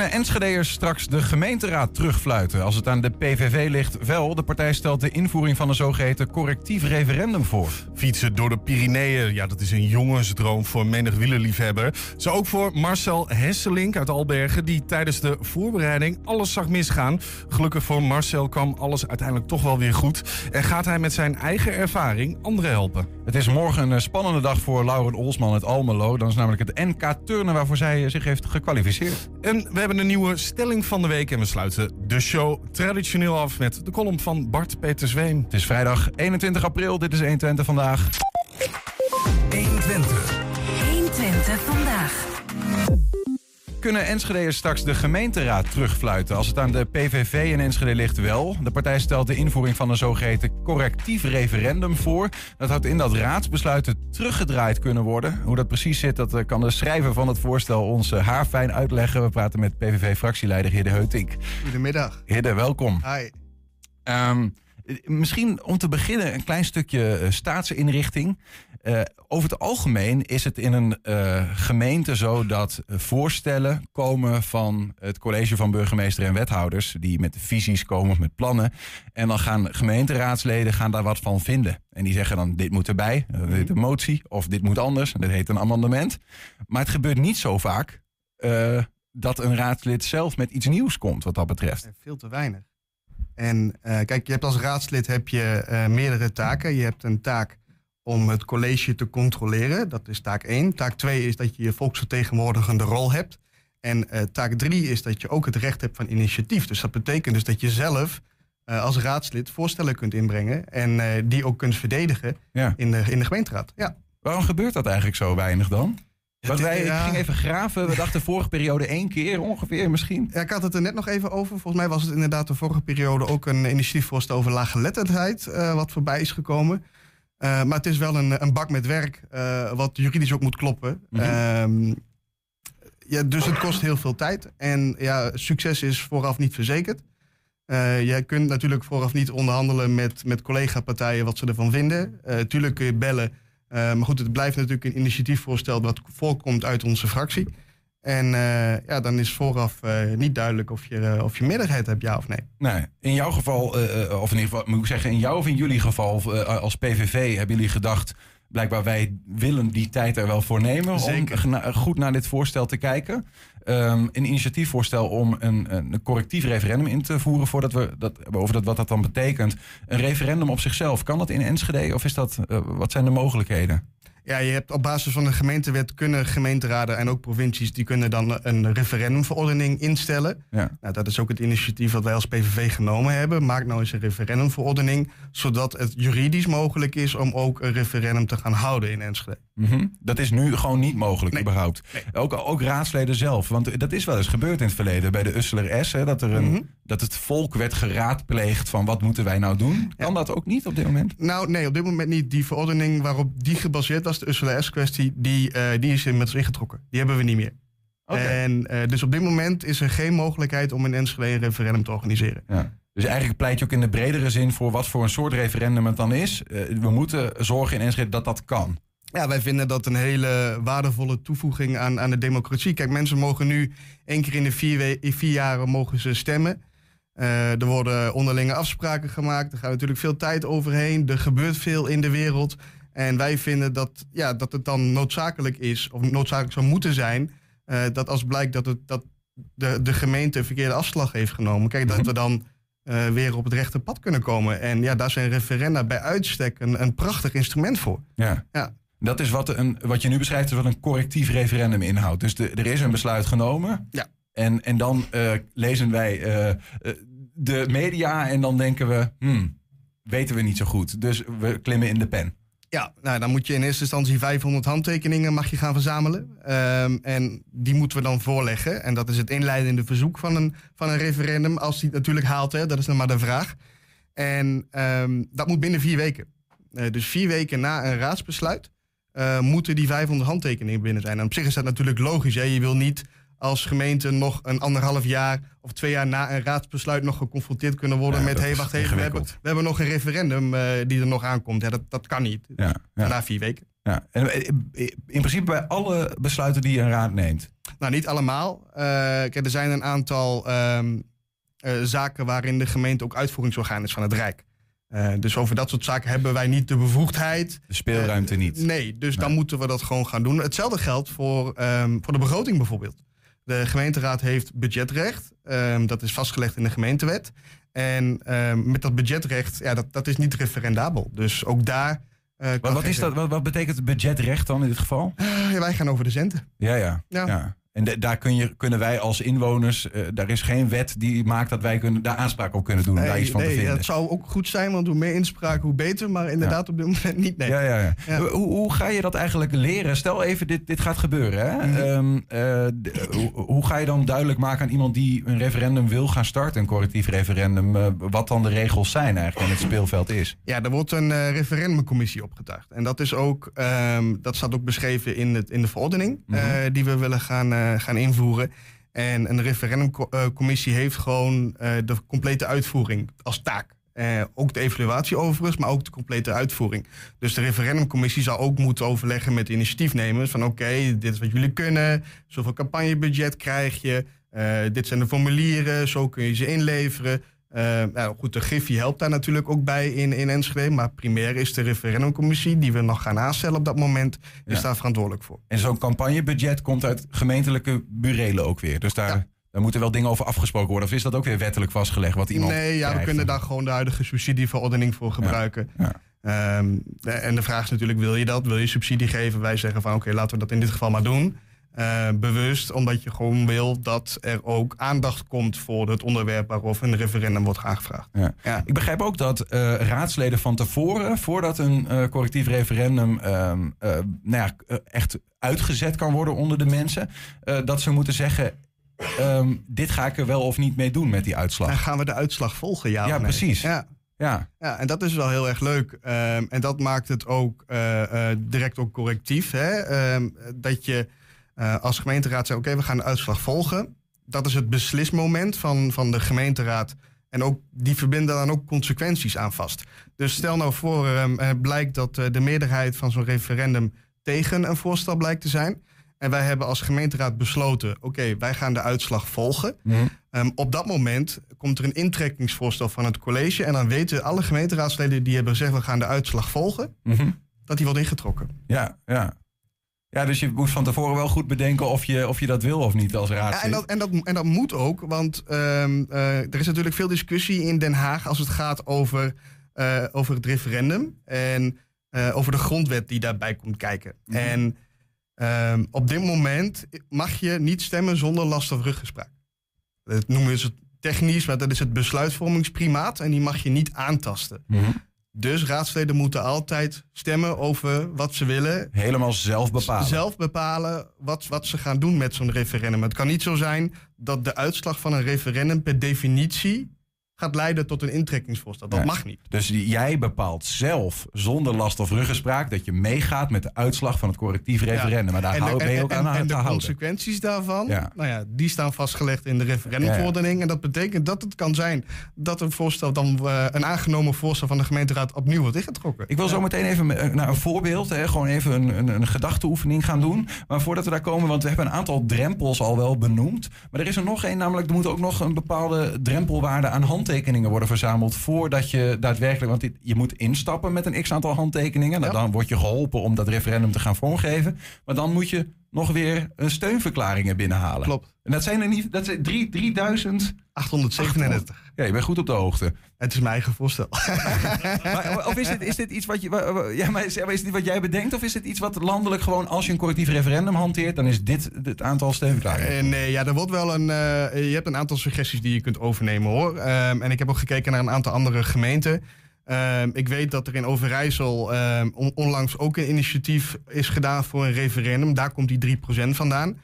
Kunnen Enschede'ers straks de gemeenteraad terugfluiten als het aan de PVV ligt? Wel, de partij stelt de invoering van een zogeheten correctief referendum voor. Fietsen door de Pyreneeën, ja, dat is een jongensdroom voor menig wielerliefhebber. Zo ook voor Marcel Hesselink uit Albergen, die tijdens de voorbereiding alles zag misgaan. Gelukkig voor Marcel kwam alles uiteindelijk toch wel weer goed. En gaat hij met zijn eigen ervaring anderen helpen. Het is morgen een spannende dag voor Lauren Olsman uit Almelo. Dan is namelijk het NK Turnen waarvoor zij zich heeft gekwalificeerd. En we hebben een nieuwe stelling van de week en we sluiten de show traditioneel af met de column van Bart Peter Zweem. Het is vrijdag 21 april, dit is 120 vandaag. 120. 120 vandaag. Kunnen Enschede'ers straks de gemeenteraad terugfluiten? Als het aan de PVV in Enschede ligt wel. De partij stelt de invoering van een zogeheten correctief referendum voor. Dat houdt in dat raadsbesluiten teruggedraaid kunnen worden. Hoe dat precies zit, dat eh, kan de schrijver van het voorstel ons eh, haarfijn uitleggen. We praten met PVV-fractieleider Hidde Heutink. Goedemiddag. Hidde, welkom. Hi. Ehm, misschien om te beginnen een klein stukje eh, staatsinrichting. Uh, over het algemeen is het in een uh, gemeente zo dat voorstellen komen van het college van burgemeester en wethouders, die met visies komen of met plannen. En dan gaan gemeenteraadsleden gaan daar wat van vinden. En die zeggen dan: dit moet erbij, dit heet een motie, of dit moet anders, dit heet een amendement. Maar het gebeurt niet zo vaak uh, dat een raadslid zelf met iets nieuws komt, wat dat betreft. Veel te weinig. En kijk, je hebt als raadslid heb je meerdere taken. Je hebt een taak om het college te controleren. Dat is taak 1. Taak 2 is dat je je volksvertegenwoordigende rol hebt. En uh, taak 3 is dat je ook het recht hebt van initiatief. Dus dat betekent dus dat je zelf uh, als raadslid voorstellen kunt inbrengen en uh, die ook kunt verdedigen ja. in, de, in de gemeenteraad. Ja. Waarom gebeurt dat eigenlijk zo weinig dan? Want wij ja. gingen even graven. We dachten vorige periode één keer ongeveer misschien. Ja, ik had het er net nog even over. Volgens mij was het inderdaad de vorige periode ook een initiatiefvoorstel over laaggeletterdheid uh, wat voorbij is gekomen. Uh, maar het is wel een, een bak met werk, uh, wat juridisch ook moet kloppen. Mm -hmm. ja, dus het kost heel veel tijd. En ja, succes is vooraf niet verzekerd. Uh, jij kunt natuurlijk vooraf niet onderhandelen met, met collega-partijen wat ze ervan vinden. tuurlijk kun je bellen. maar goed, het blijft natuurlijk een initiatiefvoorstel dat voorkomt uit onze fractie. En uh, ja, dan is vooraf uh, niet duidelijk of je, uh, of je meerderheid hebt, ja of nee. Nee, in jouw geval, of in ieder geval, moet ik zeggen, in jouw of in jullie geval als PVV hebben jullie gedacht, blijkbaar wij willen die tijd er wel voor nemen Zeker. om goed naar dit voorstel te kijken. Um, een initiatiefvoorstel om een, een correctief referendum in te voeren voordat we dat, over dat, wat dat dan betekent. Een referendum op zichzelf, kan dat in Enschede of is dat, wat zijn de mogelijkheden? Ja, je hebt op basis van de gemeentewet kunnen gemeenteraden en ook provincies die kunnen dan een referendumverordening instellen. Ja. Nou, dat is ook het initiatief wat wij als PVV genomen hebben. Maak nou eens een referendumverordening, zodat het juridisch mogelijk is om ook een referendum te gaan houden in Enschede. Mm -hmm. Dat is nu gewoon niet mogelijk nee. überhaupt. Nee. Ook, ook raadsleden zelf, want dat is wel eens gebeurd in het verleden bij de Usseler S, hè, dat, er een, Mm -hmm. Dat het volk werd geraadpleegd van wat moeten wij nou doen. Kan dat ook niet op dit moment? Nou, nee, op dit moment niet. Die verordening waarop die gebaseerd was, de Ursula S-kwestie, die, uh, die is inmiddels ingetrokken. Die hebben we niet meer. Okay. En uh, dus op dit moment is er geen mogelijkheid om in Enschede een referendum te organiseren. Ja. Dus eigenlijk pleit je ook in de bredere zin voor wat voor een soort referendum het dan is. Uh, we moeten zorgen in Enschede dat dat kan. Ja, wij vinden dat een hele waardevolle toevoeging aan, aan de democratie. Kijk, mensen mogen nu één keer in de vier, vier jaren mogen ze stemmen. Uh, er worden onderlinge afspraken gemaakt. Er gaat natuurlijk veel tijd overheen. Er gebeurt veel in de wereld. En wij vinden dat, ja, dat het dan noodzakelijk is, of noodzakelijk zou moeten zijn, uh, dat als blijkt dat, het, dat de, de gemeente een verkeerde afslag heeft genomen, kijk, dat we dan uh, weer op het rechte pad kunnen komen. En ja, daar zijn referenda bij uitstek een, een prachtig instrument voor. Ja. ja. Dat is wat, een, wat je nu beschrijft, is wat een correctief referendum inhoudt. Dus de, er is een besluit genomen. Ja. En, en dan uh, lezen wij de media en dan denken we, hmm, weten we niet zo goed. Dus we klimmen in de pen. Ja, nou, dan moet je in eerste instantie 500 handtekeningen mag je gaan verzamelen. Um, en die moeten we dan voorleggen. En dat is het inleidende verzoek van een, van een referendum. Als die het natuurlijk haalt, hè, dat is dan maar de vraag. En um, dat moet binnen vier weken. Uh, dus vier weken na een raadsbesluit uh, moeten die 500 handtekeningen binnen zijn. En op zich is dat natuurlijk logisch. Hè? Je wil niet als gemeente nog een anderhalf jaar of twee jaar na een raadsbesluit nog geconfronteerd kunnen worden Ja, met hé, wacht even, we hebben, we hebben nog een referendum uh, die er nog aankomt. Ja, dat, dat kan niet. Ja, ja. Na vier weken. Ja. En in principe bij alle besluiten die een raad neemt. Nou, niet allemaal. Uh, kijk, er zijn een aantal ehm, uh, zaken waarin de gemeente ook uitvoeringsorgaan is van het Rijk. Uh, dus over dat soort zaken hebben wij niet de bevoegdheid. De speelruimte niet. Nee, dus dan moeten we dat gewoon gaan doen. Hetzelfde geldt voor, um, voor de begroting bijvoorbeeld. De gemeenteraad heeft budgetrecht. Um, dat is vastgelegd in de gemeentewet. En met dat budgetrecht, ja, dat, dat is niet referendabel. Dus ook daar uh, wat, is dat, wat, wat, betekent budgetrecht dan in dit geval? Uh, wij gaan over de centen. Ja, ja. ja. ja. En daar kun je, kunnen wij als inwoners, uh, daar is geen wet die maakt dat wij kunnen, daar aanspraak op kunnen doen. Nee, daar iets van nee, te vinden. dat zou ook goed zijn, want hoe meer inspraak, hoe beter. Maar inderdaad op dit moment niet. Nee. Ja, ja, ja. Hoe, hoe, ga je dat eigenlijk leren? Stel even, dit, dit gaat gebeuren. Hè? Mm -hmm. um, uh, hoe, hoe, ga je dan duidelijk maken aan iemand die een referendum wil gaan starten, een correctief referendum, uh, wat dan de regels zijn eigenlijk en het speelveld is? Ja, er wordt een referendumcommissie opgetuigd. En dat is ook, um, dat staat ook beschreven in, het, in de verordening mm -hmm. die we willen gaan eh, gaan invoeren. En een referendumcommissie heeft gewoon eh, de complete uitvoering als taak. Uh, ook de evaluatie overigens, maar ook de complete uitvoering. Dus de referendumcommissie zou ook moeten overleggen met initiatiefnemers. Van oké, dit is wat jullie kunnen. Zoveel campagnebudget krijg je. Dit zijn de formulieren, zo kun je ze inleveren. Uh, nou goed, de Griffie helpt daar natuurlijk ook bij in, in Enschede. Maar primair is de referendumcommissie, die we nog gaan aanstellen op dat moment, is daar verantwoordelijk voor. En zo'n campagnebudget komt uit gemeentelijke burelen ook weer. Dus daar, ja. daar moeten wel dingen over afgesproken worden. Of is dat ook weer wettelijk vastgelegd wat iemand Nee, ja, we kunnen daar gewoon de huidige subsidieverordening voor gebruiken. Ja. Um, en de vraag is natuurlijk, wil je dat? Wil je subsidie geven? Wij zeggen van oké, okay, laten we dat in dit geval maar doen. Uh, bewust, omdat je gewoon wil dat er ook aandacht komt voor het onderwerp waarover een referendum wordt aangevraagd. Ja. Ja. Ik begrijp ook dat uh, raadsleden van tevoren, voordat een uh, correctief referendum nou ja, echt uitgezet kan worden onder de mensen, dat ze moeten zeggen. Um, dit ga ik er wel of niet mee doen met die uitslag. Dan gaan we de uitslag volgen, ja. Ja, nee. precies. Ja. Ja. ja, en dat is wel heel erg leuk. Um, en dat maakt het ook direct ook correctief. Hè? Um, dat je uh, als gemeenteraad zei: oké, okay, we gaan de uitslag volgen. Dat is het beslismoment van, van de gemeenteraad. En ook, die verbinden dan ook consequenties aan vast. Dus stel nou voor, uh, blijkt dat uh, de meerderheid van zo'n referendum tegen een voorstel blijkt te zijn. En wij hebben als gemeenteraad besloten: oké, okay, wij gaan de uitslag volgen. Mm. Um, op dat moment komt er een intrekkingsvoorstel van het college. En dan weten alle gemeenteraadsleden die hebben gezegd: we gaan de uitslag volgen. Mm -hmm. Dat die wordt ingetrokken. Ja, ja. Ja, dus je moet van tevoren wel goed bedenken of je, of je dat wil of niet als raad. Ja, en, dat, en, dat, en dat moet ook, want um, uh, er is natuurlijk veel discussie in Den Haag als het gaat over, uh, over het referendum en uh, over de grondwet die daarbij komt kijken. Mm -hmm. En um, op dit moment mag je niet stemmen zonder last of ruggespraak. Dat noemen ze technisch, maar dat is het besluitvormingsprimaat en die mag je niet aantasten. Mm -hmm. Dus raadsleden moeten altijd stemmen over wat ze willen. Helemaal zelf bepalen. Zelf bepalen wat, wat ze gaan doen met zo'n referendum. Het kan niet zo zijn dat de uitslag van een referendum per definitie gaat leiden tot een intrekkingsvoorstel. Dat ja. mag niet. Dus jij bepaalt zelf, zonder last of ruggespraak, dat je meegaat met de uitslag van het correctief referendum. Ja. Maar daar hou, ben je ook en, aan en te de houden. consequenties daarvan, ja. Nou ja, die staan vastgelegd in de referendumverordening. En dat betekent dat het kan zijn dat een voorstel dan uh, een aangenomen voorstel van de gemeenteraad opnieuw wordt ingetrokken. Ik wil zo meteen even naar een voorbeeld, hè, gewoon even een, een, een gedachteoefening gaan doen. Maar voordat we daar komen, want we hebben een aantal drempels al wel benoemd. Maar er is er nog één, namelijk er moet ook nog een bepaalde drempelwaarde aan hand handtekeningen worden verzameld voordat je daadwerkelijk. Want je moet instappen met een x aantal handtekeningen. Nou, ja. Dan word je geholpen om dat referendum te gaan vormgeven. Maar dan moet je nog weer een steunverklaringen binnenhalen. Klopt. En dat zijn er niet. Dat zijn 3, 3000. 837. Ja, je bent goed op de hoogte. Het is mijn eigen voorstel. maar, of is dit, is dit iets wat je. Ja, maar is, is dit wat jij bedenkt? Of is dit iets wat landelijk gewoon, als je een collectief referendum hanteert, dan is dit het aantal steunverklaringen? Uh, nee, ja, er wordt wel een. Uh, je hebt een aantal suggesties die je kunt overnemen hoor. Um, en ik heb ook gekeken naar een aantal andere gemeenten. Um, ik weet dat er in Overijssel um, on, onlangs ook een initiatief is gedaan voor een referendum. Daar komt die 3% vandaan.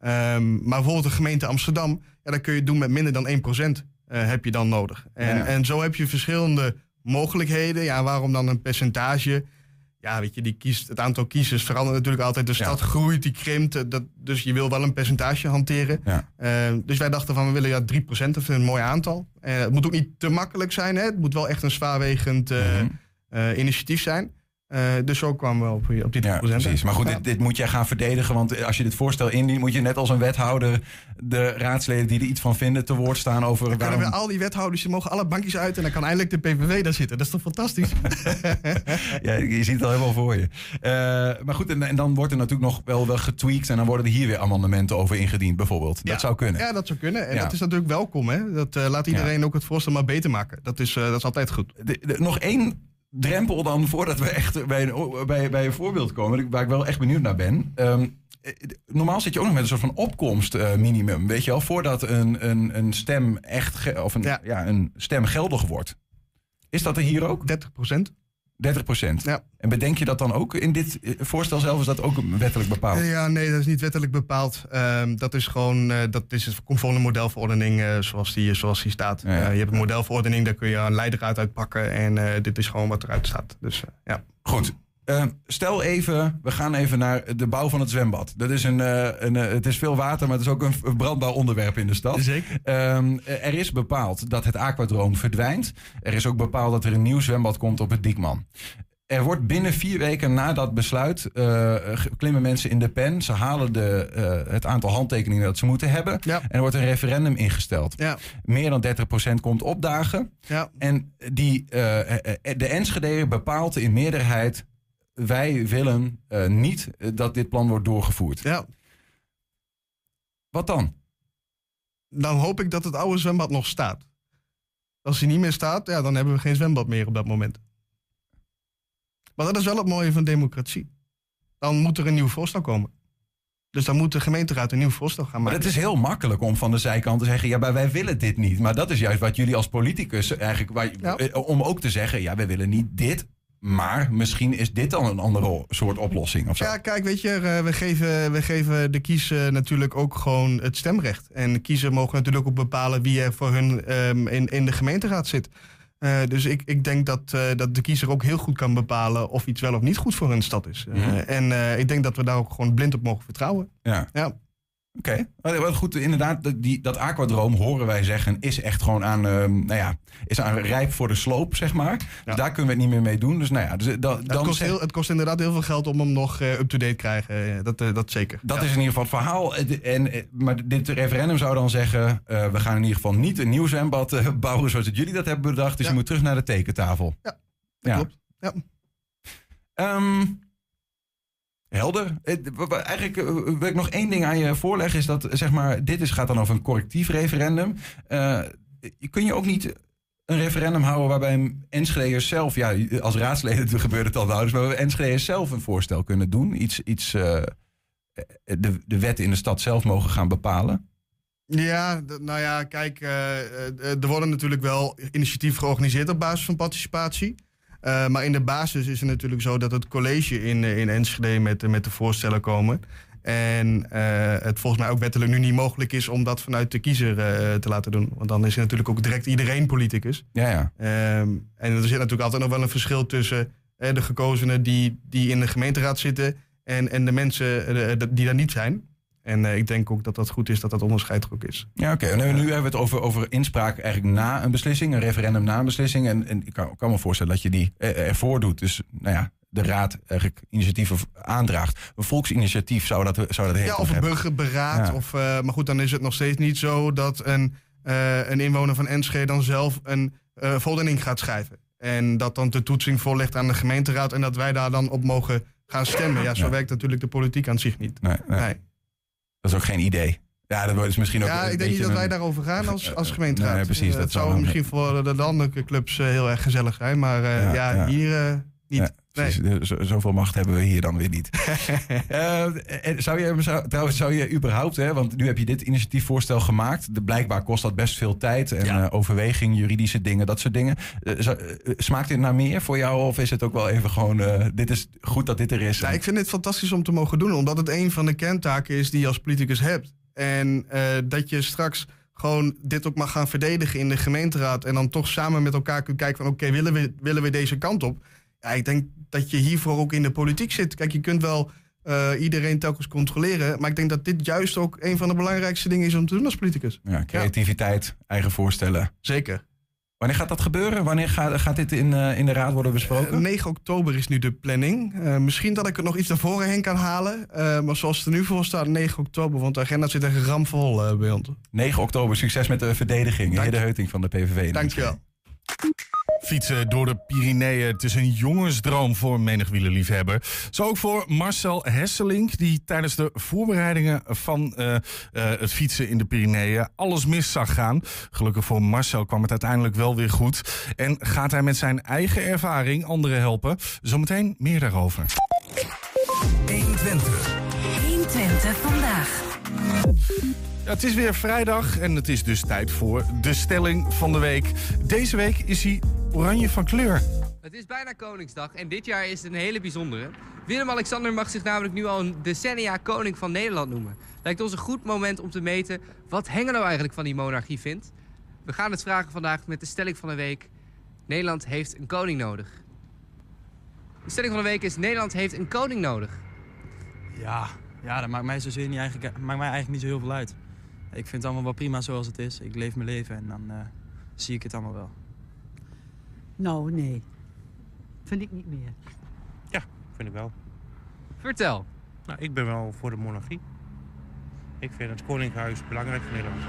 Maar bijvoorbeeld de gemeente Amsterdam, ja, dat kun je doen met minder dan 1% uh, heb je dan nodig. En, ja. en zo heb je verschillende mogelijkheden. Ja, waarom dan een percentage? Ja, weet je, die kiest, het aantal kiezers verandert natuurlijk altijd. De stad ja. groeit, die krimpt. Dat, dus je wil wel een percentage hanteren. Ja. Uh, dus wij dachten van, we willen ja 3%, dat een mooi aantal. Uh, het moet ook niet te makkelijk zijn. Hè? Het moet wel echt een zwaarwegend uh, mm -hmm. initiatief zijn. Eh, dus zo kwamen we op, op die 3%. Ja, precies. Maar goed, dit, dit moet jij gaan verdedigen. Want als je dit voorstel indient, moet je net als een wethouder de raadsleden die er iets van vinden te woord staan over Dan waarom. al die wethouders, die mogen alle bankjes uit en dan kan eindelijk de PVV daar zitten. Dat is toch fantastisch? Ja, je ziet het al helemaal voor je. Eh, maar goed, en, en dan wordt er natuurlijk nog wel, wel getweakt. En dan worden er hier weer amendementen over ingediend, bijvoorbeeld. Ja. Dat zou kunnen. ja, dat zou kunnen. En Ja. dat is natuurlijk welkom. Hè? Dat eh, laat iedereen ook het voorstel maar beter maken. Dat is, eh, dat is altijd goed. De- de- nog één drempel dan voordat we echt bij een, bij, bij een voorbeeld komen. Waar ik wel echt benieuwd naar ben. Ehm, eh, normaal zit je ook nog met een soort van opkomstminimum. weet je wel, voordat een, een, een stem echt of een, ja. Ja. een stem geldig wordt. Is dat er hier ook? 30 procent. 30 procent. Ja. En bedenk je dat dan ook in dit eh, voorstel zelf? Is dat ook wettelijk bepaald? Ja, nee, dat is niet wettelijk bepaald. Ehm, dat is gewoon, eh, dat is het de modelverordening eh, zoals, die, zoals die staat. Ja, ja. Je hebt een modelverordening, daar kun je een leidraad uitpakken. En eh, dit is gewoon wat eruit staat. Dus ja. Goed. Eh, stel even, we gaan even naar de bouw van het zwembad. Dat is een, eh, een, eh, het is veel water, maar het is ook een een brandbaar onderwerp in de stad. Zeker. Ehm, er is bepaald dat het aquadroom verdwijnt. Er is ook bepaald dat er een nieuw zwembad komt op het Diekman. Er wordt binnen vier weken na dat besluit eh, klimmen mensen in de pen. Ze halen de, eh, het aantal handtekeningen dat ze moeten hebben. Ja. En er wordt een referendum ingesteld. Ja, Meer dan 30% komt opdagen. ja. En die, eh, eh, eh, de Enschede bepaalt in meerderheid... wij willen eh, niet eh, dat dit plan wordt doorgevoerd. ja. Wat dan? Dan hoop ik dat het oude zwembad nog staat. Als hij niet meer staat, ja, dan hebben we geen zwembad meer op dat moment. Maar dat is wel het mooie van democratie. Dan moet er een nieuw voorstel komen. Dus dan moet de gemeenteraad een nieuw voorstel gaan Maar maken. het is heel makkelijk om van de zijkant te zeggen... ja, maar wij willen dit niet. Maar dat is juist wat jullie als politicus eigenlijk... Waar, Ja. eh, om ook te zeggen, ja, wij willen niet dit... maar misschien is dit dan een andere soort oplossing of zo. Ja, kijk, weet je, eh, we geven, we geven de kiezer natuurlijk ook gewoon het stemrecht. En de kiezer mogen natuurlijk ook bepalen wie er voor hun ehm, in, in de gemeenteraad zit. Eh, dus ik, ik denk dat, eh, dat de kiezer ook heel goed kan bepalen of iets wel of niet goed voor hun stad is. Mhm. En ik denk dat we daar ook gewoon blind op mogen vertrouwen. Ja. Ja. Oké, Maar wat goed, inderdaad, dat- die, dat aquadroom horen wij zeggen is echt gewoon aan, ehm, nou ja, is aan rijp voor de sloop, zeg maar. Dus daar kunnen we het niet meer mee doen. Dus nou ja, dus, eh, het, dan kost heel, het kost inderdaad heel veel geld om hem nog eh, up-to-date te krijgen. Eh, dat, dat zeker. dat Ja. is in ieder geval het verhaal. En, maar dit referendum zou dan zeggen, we gaan in ieder geval niet een nieuw zwembad bouwen zoals jullie dat hebben bedacht. Dus Ja. je moet terug naar de tekentafel. Ja, ja. klopt. Ja. Ehm, helder. Eh, Eigenlijk eh, wil ik nog één ding aan je voorleggen. Is dat, zeg maar, dit is, gaat dan over een correctief referendum. Eh, kun je ook niet een referendum houden waarbij Enschede'ers zelf... Ja, als raadsleden gebeurt het al wel. Dus waarbij Enschede'ers zelf een voorstel kunnen doen. Iets, iets eh, de, de wetten in de stad zelf mogen gaan bepalen. Ja, nou ja, kijk, eh, eh, er worden natuurlijk wel initiatieven georganiseerd op basis van participatie. Eh, maar in de basis is het natuurlijk zo dat het college in, eh, in Enschede met, eh, met de voorstellen komen. En het volgens mij ook wettelijk nu niet mogelijk is om dat vanuit de kiezer te laten doen. Want dan is natuurlijk ook direct iedereen politicus. Ja, ja. Ehm, en er zit natuurlijk altijd nog wel een verschil tussen de gekozenen die, die in de gemeenteraad zitten en, en de mensen die daar niet zijn. En eh, ik denk ook dat dat goed is dat dat onderscheid er ook is. Ja, oké. En nu, nu hebben we het over, over inspraak eigenlijk na een beslissing, een referendum na een beslissing. En, en ik kan, kan me voorstellen dat je die eh, ervoor doet. Dus nou ja, de raad eigenlijk initiatieven aandraagt. Een volksinitiatief zou dat, zou dat Ja, heten of een hebben. burgerberaad. Ja. Of, eh, maar goed, dan is het nog steeds niet zo dat een, eh, een inwoner van Enschede dan zelf een eh voldoening gaat schrijven. En dat dan de toetsing voorlegt aan de gemeenteraad en dat wij daar dan op mogen gaan stemmen. Ja, zo Ja. werkt natuurlijk de politiek aan zich niet. Nee, nee, Nee. Dat is ook geen idee. Ja, dat is misschien ook Ja, ik denk niet dat een- wij daarover gaan als, als gemeenteraad. nee, precies, Eh, dat zou misschien voor de landelijke clubs eh, heel erg gezellig zijn, maar eh, Ja, ja, ja. hier niet. Ja, precies. Zo- Zoveel macht hebben we hier dan weer niet. Eh, zou je, zou- trouwens, zou je überhaupt, hè, want nu heb je dit initiatiefvoorstel gemaakt. De, blijkbaar kost dat best veel tijd en Ja. eh, overweging, juridische dingen, dat soort dingen. Eh, eh, smaakt dit naar meer voor jou of is het ook wel even gewoon, eh, dit is goed dat dit er is? Ja, ik vind het fantastisch om te mogen doen, omdat het een van de kerntaken is die je als politicus hebt. En eh, dat je straks gewoon dit ook mag gaan verdedigen in de gemeenteraad. En dan toch samen met elkaar kunt kijken van oké, willen, we, willen we deze kant op? Ja, ik denk dat je hiervoor ook in de politiek zit. Kijk, je kunt wel eh, iedereen telkens controleren. Maar ik denk dat dit juist ook een van de belangrijkste dingen is om te doen als politicus. Ja, creativiteit, eigen voorstellen. Zeker. Wanneer gaat dat gebeuren? Wanneer gaat, gaat dit in, uh, in de raad worden besproken? 9 oktober is nu de planning. Uh, misschien dat ik het nog iets naar voren heen kan halen. Maar zoals het er nu voor staat, 9 oktober. Want de agenda zit er ramvol bij ons. 9 oktober, succes met de verdediging. Dank. de Heuting van de PVV. Dankjewel. Fietsen door de Pyreneeën. Het is een jongensdroom voor menig wielerliefhebber. Zo ook voor Marcel Hesselink, die tijdens de voorbereidingen van uh, uh, het fietsen in de Pyreneeën alles mis zag gaan. Gelukkig voor Marcel kwam het uiteindelijk wel weer goed. En gaat hij met zijn eigen ervaring anderen helpen. Zometeen meer daarover. 120. 120 vandaag. Ja, het is weer vrijdag en het is dus tijd voor de stelling van de week. Deze week is hij oranje van kleur. Het is bijna Koningsdag en dit jaar is het een hele bijzondere. Willem-Alexander mag zich namelijk nu al een decennia koning van Nederland noemen. Lijkt ons een goed moment om te meten wat Hengelo eigenlijk van die monarchie vindt. We gaan het vragen vandaag met de stelling van de week. Nederland heeft een koning nodig. De stelling van de week is Nederland heeft een koning nodig. Ja, ja dat maakt mij, zozeer niet eigenlijk, maakt mij eigenlijk niet zo heel veel uit. Ik vind het allemaal wel prima zoals het is. Ik leef mijn leven en dan uh, zie ik het allemaal wel. Nou, nee. Vind ik niet meer. Ja, vind ik wel. Vertel. Nou, ik ben wel voor de monarchie. Ik vind het Koninkhuis belangrijk voor Nederland.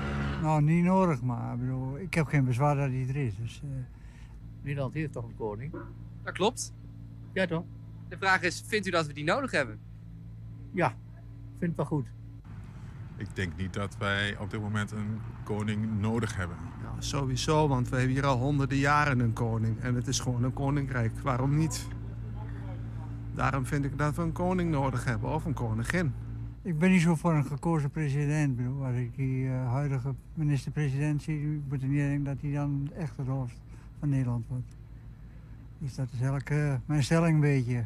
Nou, niet nodig, maar ik, bedoel, ik heb geen bezwaar dat hij er is. Dus, uh... Nederland heeft toch een koning? Dat klopt. Ja, toch? De vraag is, vindt u dat we die nodig hebben? Ja, vind het wel goed. Ik denk niet dat wij op dit moment een koning nodig hebben. Ja, sowieso, want we hebben hier al honderden jaren een koning. En het is gewoon een koninkrijk. Waarom niet? Daarom vind ik dat we een koning nodig hebben, of een koningin. Ik ben niet zo voor een gekozen president. Als ik die uh, huidige minister-president zie, moet ik niet denken dat hij dan echt het hoofd van Nederland wordt. Dus dat is eigenlijk uh, mijn stelling een beetje.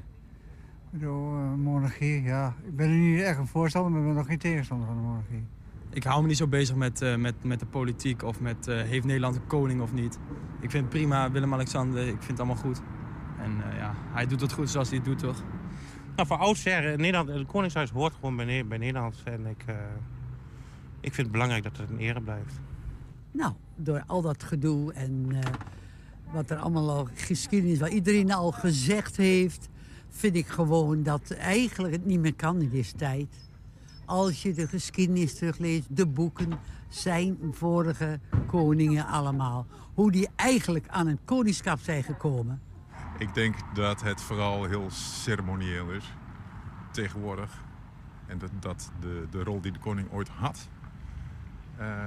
Bedoel, uh, monarchie, ja. Ik ben er niet echt een voorstander, maar ik ben nog geen tegenstander van de monarchie. Ik hou me niet zo bezig met, uh, met, met de politiek of met uh, heeft Nederland een koning of niet. Ik vind het prima, Willem-Alexander, ik vind het allemaal goed. En ja, hij doet het goed zoals hij het doet, toch? Nou, voor oudsher, Nederland, het Koningshuis hoort gewoon bij, bij Nederland. En ik, ik vind het belangrijk dat het een ere blijft. Nou, door al dat gedoe en wat er allemaal al geschiedenis, wat iedereen al gezegd heeft vind ik gewoon dat eigenlijk het niet meer kan in deze tijd. Als je de geschiedenis terugleest, de boeken, zijn vorige koningen allemaal. Hoe die eigenlijk aan een koningschap zijn gekomen. Ik denk dat het vooral heel ceremonieel is tegenwoordig. En dat, dat de, de rol die de koning ooit had, uh,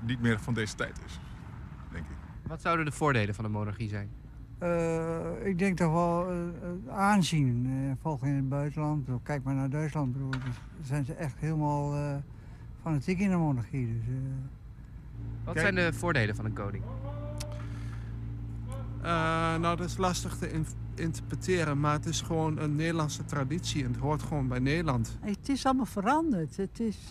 niet meer van deze tijd is, denk ik. Wat zouden de voordelen van de monarchie zijn? Uh, ik denk toch wel uh, aanzien. Uh, volgen in het buitenland. Kijk maar naar Duitsland. Bedoel, zijn ze echt helemaal fanatiek in de monarchie. Dus, Wat zijn de voordelen van een koning? nou, dat is lastig te in interpreteren. Maar het is gewoon een Nederlandse traditie. En het hoort gewoon bij Nederland. Het is allemaal veranderd. Het is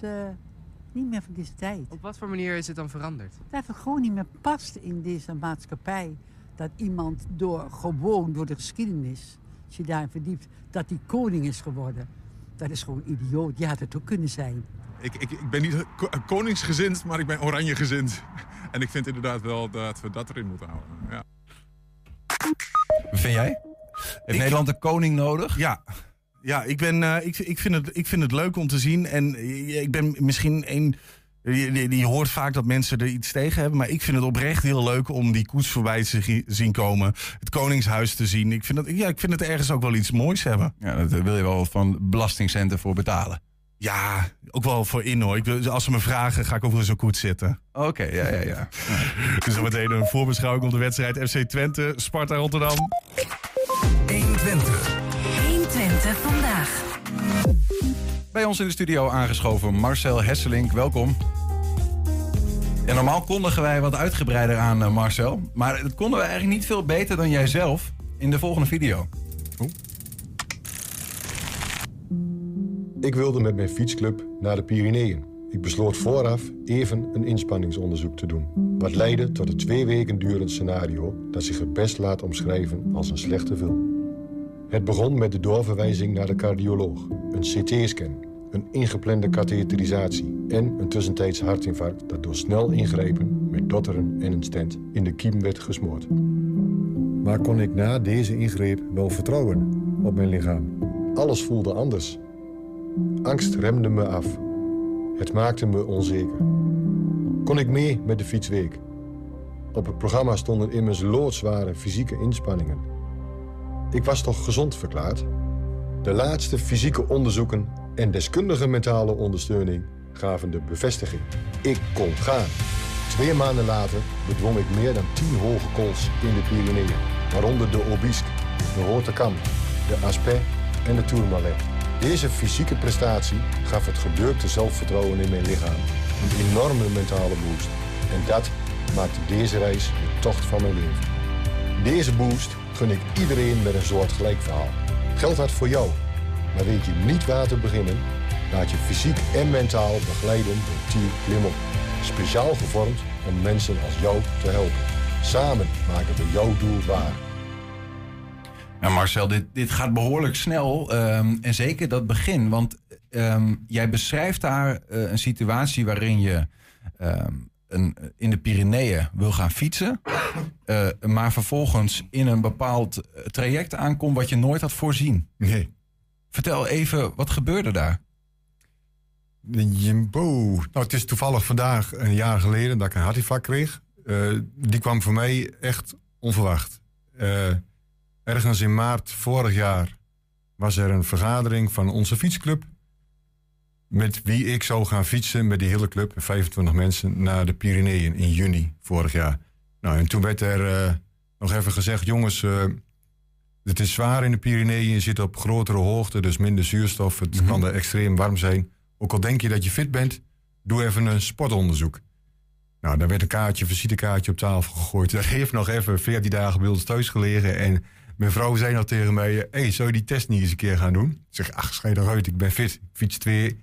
niet meer van deze tijd. Op wat voor manier is het dan veranderd? Dat het gewoon niet meer past in deze maatschappij dat iemand door, gewoon door de geschiedenis, als je daarin verdiept, dat die koning is geworden. Dat is gewoon idioot. Die had het ook kunnen zijn. Ik, ik, ik ben niet koningsgezind, maar ik ben oranjegezind. En ik vind inderdaad wel dat we dat erin moeten houden. Ja. Vind jij? Heeft ik, Nederland een koning nodig? Ja. Ja, ik, ben, uh, ik, ik, vind het, ik vind het leuk om te zien. En ik ben misschien een je, je, hoort vaak dat mensen er iets tegen hebben. Maar ik vind het oprecht heel leuk om die koets voorbij te zien komen. Het Koningshuis te zien. Ik vind, dat, ja, ik vind het ergens ook wel iets moois hebben. Ja, daar wil je wel van belastingcenten voor betalen. Ja, ook wel voor in hoor. Ik wil, als ze me vragen, ga ik ook wel zo'n koets zitten. Oké, ja, ja, ja. dus meteen een voorbeschouwing op de wedstrijd FC Twente, Sparta Rotterdam. 120. 120 vandaag. Bij ons in de studio aangeschoven Marcel Hesselink. Welkom. En normaal kondigen wij wat uitgebreider aan, uh, Marcel. Maar dat konden we eigenlijk niet veel beter dan jijzelf in de volgende video. Ik wilde met mijn fietsclub naar de Pyreneeën. Ik besloot vooraf even een inspanningsonderzoek te doen. Wat leidde tot een twee weken durend scenario dat zich het best laat omschrijven als een slechte film. Het begon met de doorverwijzing naar de cardioloog, een CT-scan, een ingeplande katheterisatie en een tussentijds hartinfarct dat door snel ingrepen met dotteren en een stent in de kiem werd gesmoord. Maar kon ik na deze ingreep wel vertrouwen op mijn lichaam? Alles voelde anders. Angst remde me af. Het maakte me onzeker. Kon ik mee met de fietsweek? Op het programma stonden immers loodzware fysieke inspanningen. Ik was toch gezond verklaard? De laatste fysieke onderzoeken en deskundige mentale ondersteuning gaven de bevestiging. Ik kon gaan. Twee maanden later bedwong ik meer dan tien hoge kools in de Pyreneeën. Waaronder de Obisque, de Rote Kam, de Aspet en de Tourmalet. Deze fysieke prestatie gaf het gedurkte zelfvertrouwen in mijn lichaam een enorme mentale boost. En dat maakte deze reis de tocht van mijn leven. Deze boost gun ik iedereen met een soort gelijk verhaal. Geldt dat voor jou? Maar weet je niet waar te beginnen? Laat je fysiek en mentaal begeleiden door Team Klimop. Speciaal gevormd om mensen als jou te helpen. Samen maken we jouw doel waar. Ja, Marcel, dit, dit gaat behoorlijk snel. ehm, en zeker dat begin. Want ehm, jij beschrijft daar eh, een situatie waarin je ehm, een, in de Pyreneeën wil gaan fietsen. eh, maar vervolgens in een bepaald traject aankomt wat je nooit had voorzien. Nee. Vertel even, wat gebeurde daar? Jimbo. Nou, het is toevallig vandaag een jaar geleden dat ik een hartinfarct kreeg. Eh, die kwam voor mij echt onverwacht. Eh, ergens in maart vorig jaar was er een vergadering van onze fietsclub. Met wie ik zou gaan fietsen met die hele club, 25 mensen, naar de Pyreneeën in juni vorig jaar. Nou, en toen werd er eh, nog even gezegd: jongens, eh, het is zwaar in de Pyreneeën. Je zit op grotere hoogte, dus minder zuurstof. Het kan er extreem warm zijn. Ook al denk je dat je fit bent, doe even een sportonderzoek. Nou, daar werd een kaartje, visitekaartje op tafel gegooid. Dat heeft nog even 14 dagen bij ons thuis gelegen. En mijn vrouw zei nog tegen mij: Hé, hey, zou je die test niet eens een keer gaan doen? Ik zeg: Ach, schijt eruit, ik ben fit. Ik fiets twee,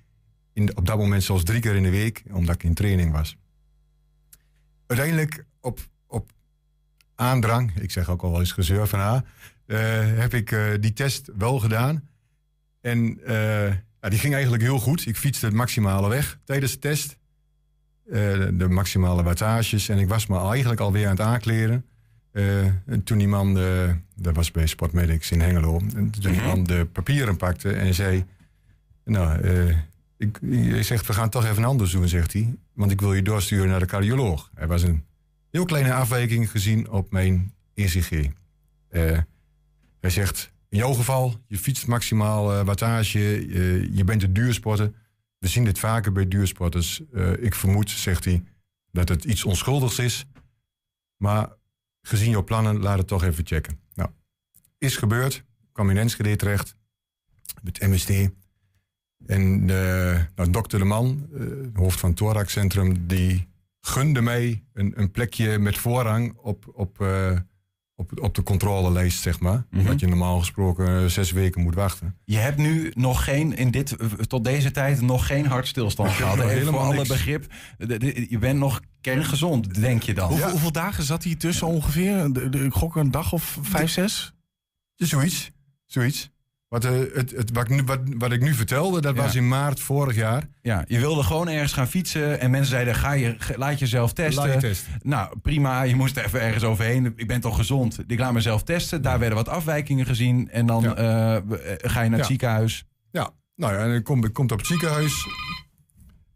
in, op dat moment zelfs drie keer in de week, omdat ik in training was. Uiteindelijk op, op aandrang, ik zeg ook al wel eens gezeur van haar, eh, heb ik eh, die test wel gedaan. En eh, ja, die ging eigenlijk heel goed. Ik fietste het maximale weg tijdens de test. De maximale wattages. En ik was me eigenlijk alweer aan het aankleden. En toen die man, dat was bij Sportmedics in Hengelo. En toen die man de papieren pakte en zei... Nou, hij zegt, we gaan toch even anders doen, zegt hij. Want ik wil je doorsturen naar de cardioloog. Er was een heel kleine afwijking gezien op mijn ECG. Eh, hij zegt, in jouw geval, je fietst maximaal eh, wattage, eh, je bent een duursporter. We zien dit vaker bij duursporters. Eh, ik vermoed, zegt hij, dat het iets onschuldigs is. Maar gezien jouw plannen, laat het toch even checken. Nou, is gebeurd. Kwam in Enschede terecht. Met MSD. En de, nou, dokter De Man, eh, hoofd van het thoraxcentrum, die gunde mij een, een plekje met voorrang op, op, eh, op, op de controlelijst, zeg maar. Mhm. Omdat je normaal gesproken eh, zes weken moet wachten. Je hebt nu nog geen, in dit, eh, tot deze tijd, nog geen hartstilstand gehad. nog Even voor helemaal alle niks. begrip. De- de- Je bent nog kerngezond, denk je dan. Hoeveel, hoeveel dagen zat hij tussen ongeveer? De, de, ik gok een dag of vijf, zes? Zoiets. Zoiets. Wat, eh, het, het, wat, ik nu, wat, wat ik nu vertelde, dat Ja. was in maart vorig jaar. Ja, je wilde gewoon ergens gaan fietsen en mensen zeiden: ga je, laat jezelf testen. Laat je testen. Nou, prima, je moest even ergens overheen. Ik ben toch gezond. Ik laat mezelf testen. Daar werden wat afwijkingen gezien. En dan Ja. eh, eh, ga je naar het ziekenhuis. Ja, nou ja, en dan komt, komt op het ziekenhuis.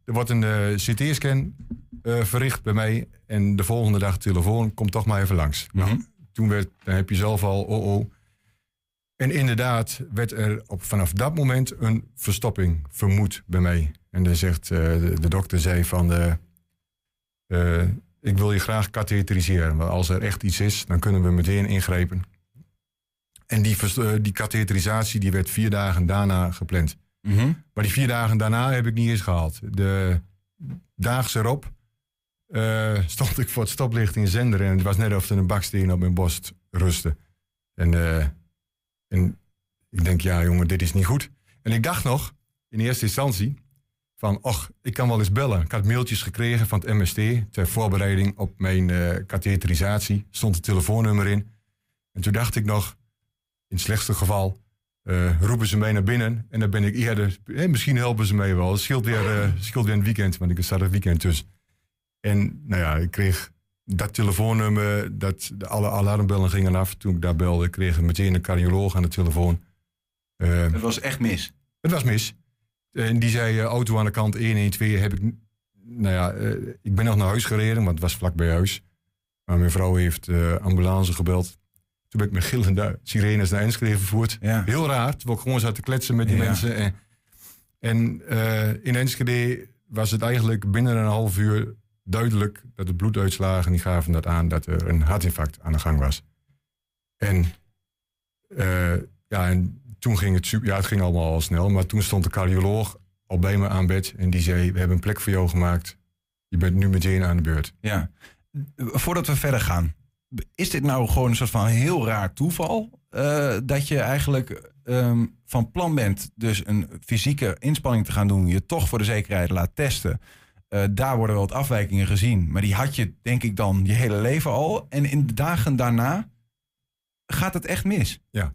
Er wordt een CT-scan verricht bij mij. En de volgende dag telefoon, kom toch maar even langs. Nou, toen werd, dan heb je zelf al, oh oh. En inderdaad werd er op, vanaf dat moment een verstopping vermoed bij mij. En dan zegt eh, de, de dokter zei van, eh, eh, ik wil je graag katheteriseren. Want als er echt iets is, dan kunnen we meteen ingrijpen. En die, die katheterisatie die werd vier dagen daarna gepland. Maar die vier dagen daarna heb ik niet eens gehaald. De daags erop stond ik voor het stoplicht in Zender. En het was net of er een baksteen op mijn borst rustte. En, en ik denk, ja jongen, dit is niet goed. En ik dacht nog, in eerste instantie, van, och, ik kan wel eens bellen. Ik had mailtjes gekregen van het MST ter voorbereiding op mijn eh katheterisatie. Stond het telefoonnummer in. En toen dacht ik nog, in het slechtste geval, eh, roepen ze mij naar binnen. En dan ben ik eerder, eh, misschien helpen ze mij wel. Het scheelt weer, scheelt weer een weekend, want ik staat een weekend tussen. En nou ja, ik kreeg dat telefoonnummer, dat de, alle alarmbellen gingen af. Toen ik daar belde, kreeg ik meteen een cardioloog aan de telefoon. Eh, Het was echt mis. het was mis. En die zei, eh, auto aan de kant 112 heb ik... Nou ja, eh, ik ben nog naar huis gereden, want het was vlak bij huis. Maar mijn vrouw heeft eh, ambulance gebeld. Toen ben ik met gillende sirenes naar Enschede vervoerd. Heel raar, terwijl ik gewoon zat te kletsen met die Ja. mensen. En, en in Enschede was het eigenlijk binnen een half uur duidelijk... dat de bloeduitslagen die gaven dat aan dat er een hartinfarct aan de gang was. En, eh, ja, en toen ging het. Ja, het ging allemaal al snel. Maar toen stond de cardioloog al bij me aan bed. En die zei, we hebben een plek voor jou gemaakt. Je bent nu meteen aan de beurt. Ja. Voordat we verder gaan. Is dit nou gewoon een soort van heel raar toeval? eh, dat je eigenlijk ehm, van plan bent dus een fysieke inspanning te gaan doen. Je toch voor de zekerheid laat testen. Eh, daar worden wel wat afwijkingen gezien. Maar die had je denk ik dan je hele leven al. En in de dagen daarna gaat het echt mis. Ja, dat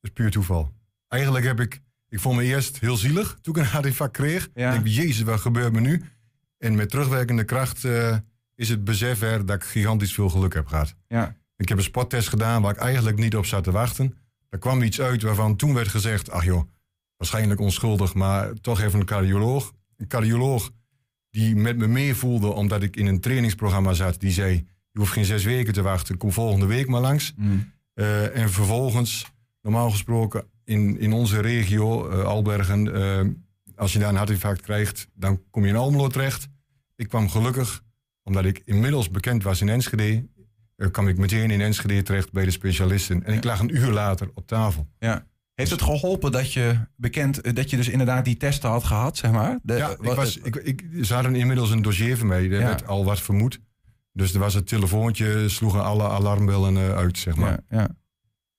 is puur toeval. Eigenlijk heb ik... Ik vond me eerst heel zielig toen ik een hartinfarct kreeg. Ja. Ik denk, jezus, wat gebeurt me nu? En met terugwerkende kracht eh, is het besef er dat ik gigantisch veel geluk heb gehad. Ja. Ik heb een sporttest gedaan waar ik eigenlijk niet op zat te wachten. Er kwam iets uit waarvan toen werd gezegd... ach joh, waarschijnlijk onschuldig, maar toch even een cardioloog. Een cardioloog die met me meevoelde omdat ik in een trainingsprogramma zat... die zei, je hoeft geen zes weken te wachten, kom volgende week maar langs. Eh, en vervolgens, normaal gesproken in, in onze regio, eh, Albergen... eh, als je daar een hartinfarct krijgt, dan kom je in Almelo terecht. Ik kwam gelukkig, omdat ik inmiddels bekend was in Enschede... kwam ik meteen in Enschede terecht bij de specialisten. En ik lag een uur later op tafel. Ja. Heeft het geholpen dat je bekend, eh, dat je dus inderdaad die testen had gehad, zeg maar? De- ja, ik wat- was, ik, ik, ze hadden inmiddels een dossier van mij. Er Ja. werd al wat vermoed. Dus er was het telefoontje, sloegen alle alarmbellen eh, uit, zeg maar. Ja, ja.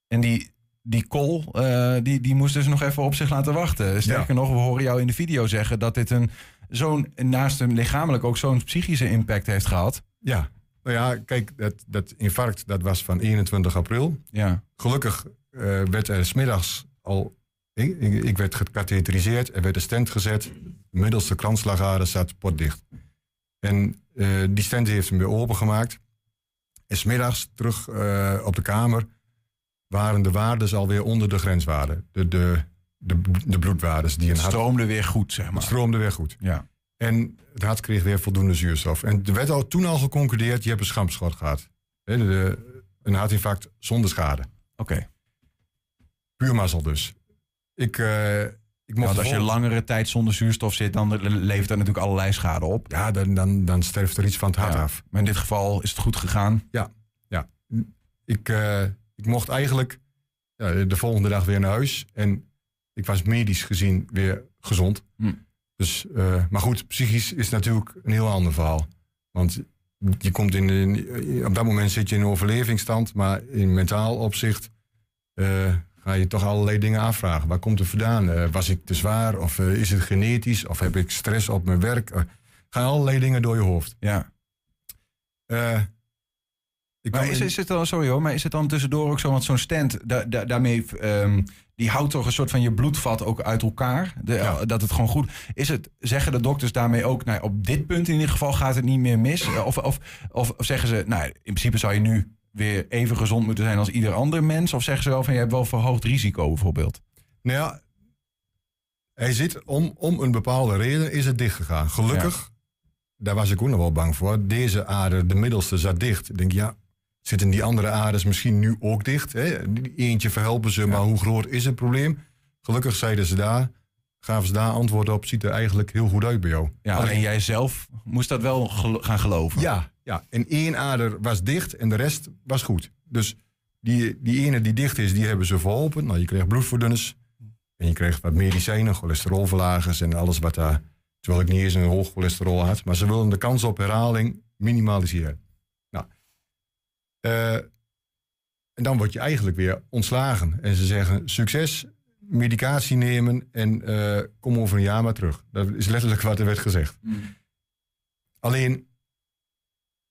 En die, die call, eh, die, die moest dus nog even op zich laten wachten. Sterker nog, we horen jou in de video zeggen dat dit een zo'n, naast een lichamelijk ook zo'n psychische impact heeft gehad. Ja, nou ja, kijk, dat, dat infarct dat was van 21 april. Ja. Gelukkig eh, werd er smiddags al... Ik, ik, ik werd gekatheteriseerd, er werd een stent gezet. De middelste kransslagader zat potdicht. En eh, die stent heeft hem weer opengemaakt. En smiddags terug eh, op de kamer waren de waardes alweer onder de grenswaarde. De, de, de, de bloedwaardes die een stroomde weer goed, zeg maar. Het stroomde weer goed. Ja. En het hart kreeg weer voldoende zuurstof. En er werd al, toen al geconcludeerd, je hebt een schampschot gehad. Hè, de- de- een hartinfarct zonder schade. Oké. Puur mazzel dus. Ik, eh, ik mocht Want als je langere tijd zonder zuurstof zit, dan le- levert dat natuurlijk allerlei schade op. Ja, dan, dan, dan sterft er iets van het hart Ja. af. Maar in dit geval is het goed gegaan. Ja, ja. Ik, eh, ik mocht eigenlijk ja, de volgende dag weer naar huis. En ik was medisch gezien weer gezond. Hm. Dus, eh, maar goed, psychisch is natuurlijk een heel ander verhaal. Want je komt in, in- op dat moment zit je in een overlevingsstand. Maar in mentaal opzicht eh, ga je toch allerlei dingen afvragen. Waar komt het vandaan? Eh, was ik te zwaar? Of is het genetisch? Of heb ik stress op mijn werk? Gaan allerlei dingen door je hoofd. Ja. Ik Maar is, het dan, sorry hoor, maar is het dan tussendoor ook zo, want zo'n stand, da, da- daarmee, ehm, die houdt toch een soort van je bloedvat ook uit elkaar, de, dat het gewoon goed, is het, zeggen de dokters daarmee ook, nou, op dit punt in ieder geval gaat het niet meer mis, Eh, of, of, of, of zeggen ze, nou, in principe zou je nu weer even gezond moeten zijn als ieder ander mens, of zeggen ze wel van, je hebt wel verhoogd risico bijvoorbeeld? Nou ja, hij zit om, om een bepaalde reden is het dichtgegaan. Gelukkig, daar was ik ook nog wel bang voor. Deze ader, de middelste, zat dicht. Ik denk, ja, zitten die andere aders misschien nu ook dicht? Hè? Eentje verhelpen ze, maar hoe groot is het probleem? Gelukkig zeiden ze daar, gaven ze daar antwoord op. Ziet er eigenlijk heel goed uit bij jou. Ja, alleen jij zelf moest dat wel gaan geloven. Ja, ja, en één ader was dicht en de rest was goed. Dus die, die ene die dicht is, die hebben ze verholpen. Nou, je kreeg bloedverdunners. En je kreeg wat medicijnen, cholesterolverlagers en alles wat daar... Terwijl ik niet eens een hoog cholesterol had. Maar ze willen de kans op herhaling minimaliseren. Eh, en dan word je eigenlijk weer ontslagen. En ze zeggen, succes, medicatie nemen en eh, kom over een jaar maar terug. Dat is letterlijk wat er werd gezegd. Alleen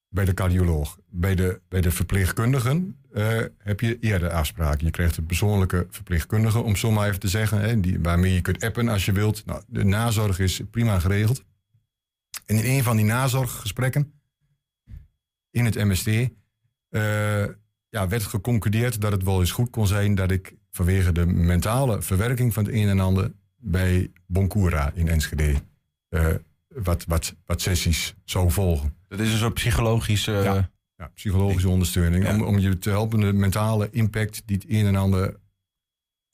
bij de cardioloog, bij de, bij de verpleegkundigen eh, heb je eerder afspraken. Je krijgt een persoonlijke verpleegkundige, om zo maar even te zeggen, hè, die, waarmee je kunt appen als je wilt. Nou, de nazorg is prima geregeld. En in een van die nazorggesprekken in het MST ja, werd geconcludeerd dat het wel eens goed kon zijn dat ik vanwege de mentale verwerking van het een en ander bij Boncura in Enschede eh, wat, wat, wat sessies zou volgen. Dat is een soort psychologische... Ja, ja, psychologische ondersteuning. Om, om je te helpen de mentale impact die het een en ander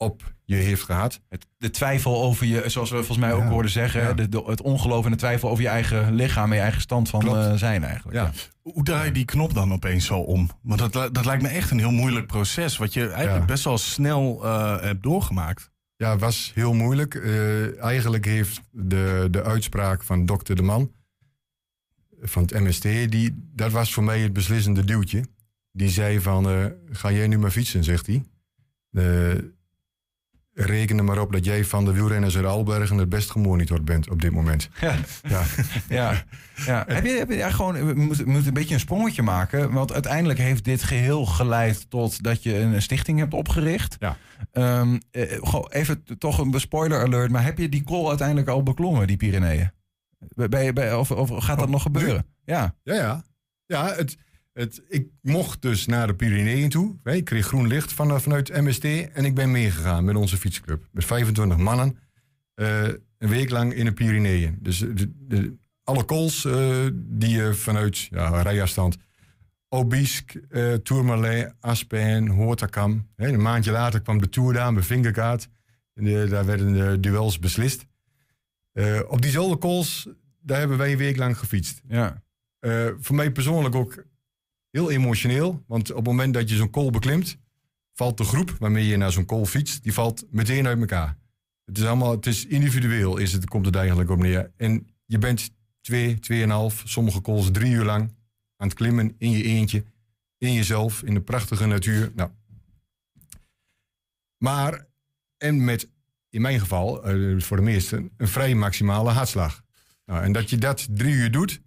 op je heeft gehad. Het, de twijfel over je, zoals we volgens mij ook Ja, hoorden zeggen, ja. de, de- het ongeloof en de twijfel over je eigen lichaam en je eigen stand van eh, zijn eigenlijk. Ja. Hoe draai je die knop dan opeens zo om? Want dat, dat lijkt me echt een heel moeilijk proces, wat je eigenlijk best wel snel eh, hebt doorgemaakt. Ja, was heel moeilijk. Eh, eigenlijk heeft de, de uitspraak van dokter De Man van het MST, die, dat was voor mij het beslissende duwtje. Die zei van, ga jij nu maar fietsen, zegt hij. Reken er maar op dat jij van de wielrenners uit Albergen het best gemonitord bent op dit moment. Ja. Ja. Ja, ja. Heb je, heb je gewoon, we moeten, we moeten een beetje een sprongetje maken. Want uiteindelijk heeft dit geheel geleid tot dat je een stichting hebt opgericht. Ja. Gewoon even toch een spoiler alert. Maar heb je die col uiteindelijk al beklommen, die Pyreneeën? Ben je- of, of gaat dat nog gebeuren? Ja. Ja, ja. Ja, het, het, ik mocht dus naar de Pyreneeën toe. Ik kreeg groen licht van, vanuit MST. En ik ben meegegaan met onze fietsclub. Met 25 mannen. eh, een week lang in de Pyreneeën. Dus de, de- alle calls eh, die je vanuit ja, rijafstand... Obisque, eh Tourmalet, Aspen, Hoortakam. Een maandje later kwam de Tour daar met Vingerkaart. Daar werden de duels beslist. Eh, op diezelfde calls, daar hebben wij een week lang gefietst. Ja. Eh, voor mij persoonlijk ook heel emotioneel. Want op het moment dat je zo'n kool beklimt, valt de groep waarmee je naar zo'n kool fietst, die valt meteen uit elkaar. Het is allemaal, het is individueel, is het, komt het eigenlijk op neer. En je bent twee, tweeënhalf, sommige kools drie uur lang aan het klimmen in je eentje, in jezelf, in de prachtige natuur. Nou. Maar, en met, in mijn geval, eh, voor de meesten, een vrij maximale hartslag. Nou, en dat je dat drie uur doet,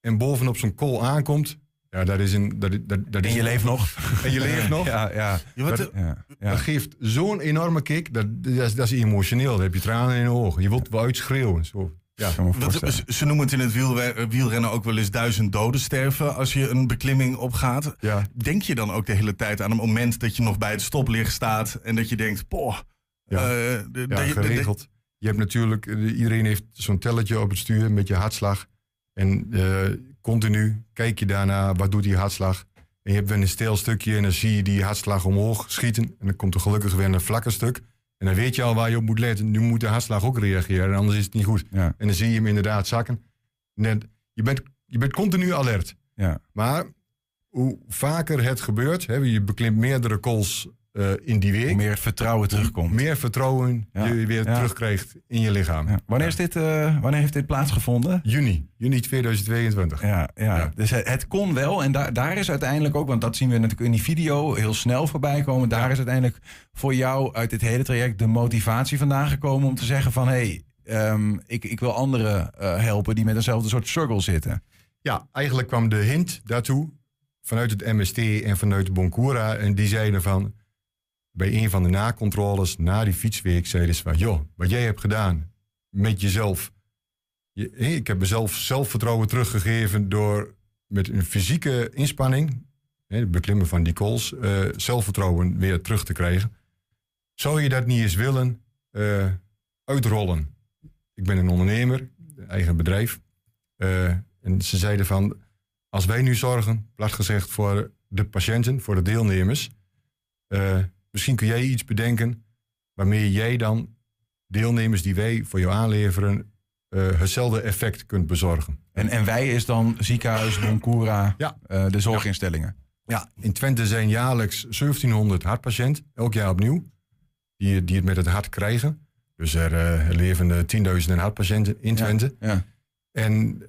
en bovenop zo'n kool aankomt. Ja, dat is een. Dat, dat, dat En is je leeft nog. En je leeft nog. Ja, ja. dat, Ja, ja. dat geeft zo'n enorme kick. Dat, dat, is, dat is emotioneel. Dan heb je tranen in de ogen. Je wilt wel uitschreeuwen. Zo. Ja, Wat, ze, ze noemen het in het wielre- wielrennen ook wel eens duizend doden sterven als je een beklimming opgaat. Ja. Denk je dan ook de hele tijd aan een moment dat je nog bij het stoplicht staat en dat je denkt, poh. Ja. eh, de- ja, dat je- de- geregeld. Je hebt natuurlijk, eh, iedereen heeft zo'n telletje op het stuur met je hartslag. En eh, continu kijk je daarna, wat doet die hartslag? En je hebt weer een stil stukje en dan zie je die hartslag omhoog schieten. En dan komt er gelukkig weer een vlakker stuk. En dan weet je al waar je op moet letten. Nu moet de hartslag ook reageren, anders is het niet goed. Ja. En dan zie je hem inderdaad zakken. Net, je, bent, je bent continu alert. Ja. Maar hoe vaker het gebeurt, hè, je beklimt meerdere calls eh, in die week. Hoe meer vertrouwen terugkomt. Meer vertrouwen Ja. je weer Ja. terugkrijgt in je lichaam. Ja. Wanneer, is dit, eh, wanneer heeft dit plaatsgevonden? Juni, juni 2022. Ja, ja. dus het, het kon wel. En daar, daar is uiteindelijk ook, want dat zien we natuurlijk in die video heel snel voorbij komen. Daar is uiteindelijk voor jou uit dit hele traject de motivatie vandaan gekomen om te zeggen van hé, hey, ehm, ik, ik wil anderen eh, helpen die met eenzelfde soort struggle zitten. Ja, eigenlijk kwam de hint daartoe vanuit het MST en vanuit de Boncura. En die zeiden van, bij een van de nakontroles na die fietsweek, zeiden ze van, joh, wat jij hebt gedaan met jezelf. Ik heb mezelf zelfvertrouwen teruggegeven door met een fysieke inspanning, het beklimmen van die calls, eh, zelfvertrouwen weer terug te krijgen. Zou je dat niet eens willen eh, uitrollen? Ik ben een ondernemer, eigen bedrijf. Eh, en ze zeiden van, als wij nu zorgen, plat gezegd, voor de patiënten, voor de deelnemers. Misschien kun jij iets bedenken waarmee jij dan deelnemers die wij voor jou aanleveren, eh, hetzelfde effect kunt bezorgen. En, en wij is dan ziekenhuis, Boncura, Ja. eh, de zorginstellingen. Ja, in Twente zijn jaarlijks 1700 hartpatiënten, elk jaar opnieuw, die, die het met het hart krijgen. Dus er eh, leven tienduizenden hartpatiënten in Twente. Ja. En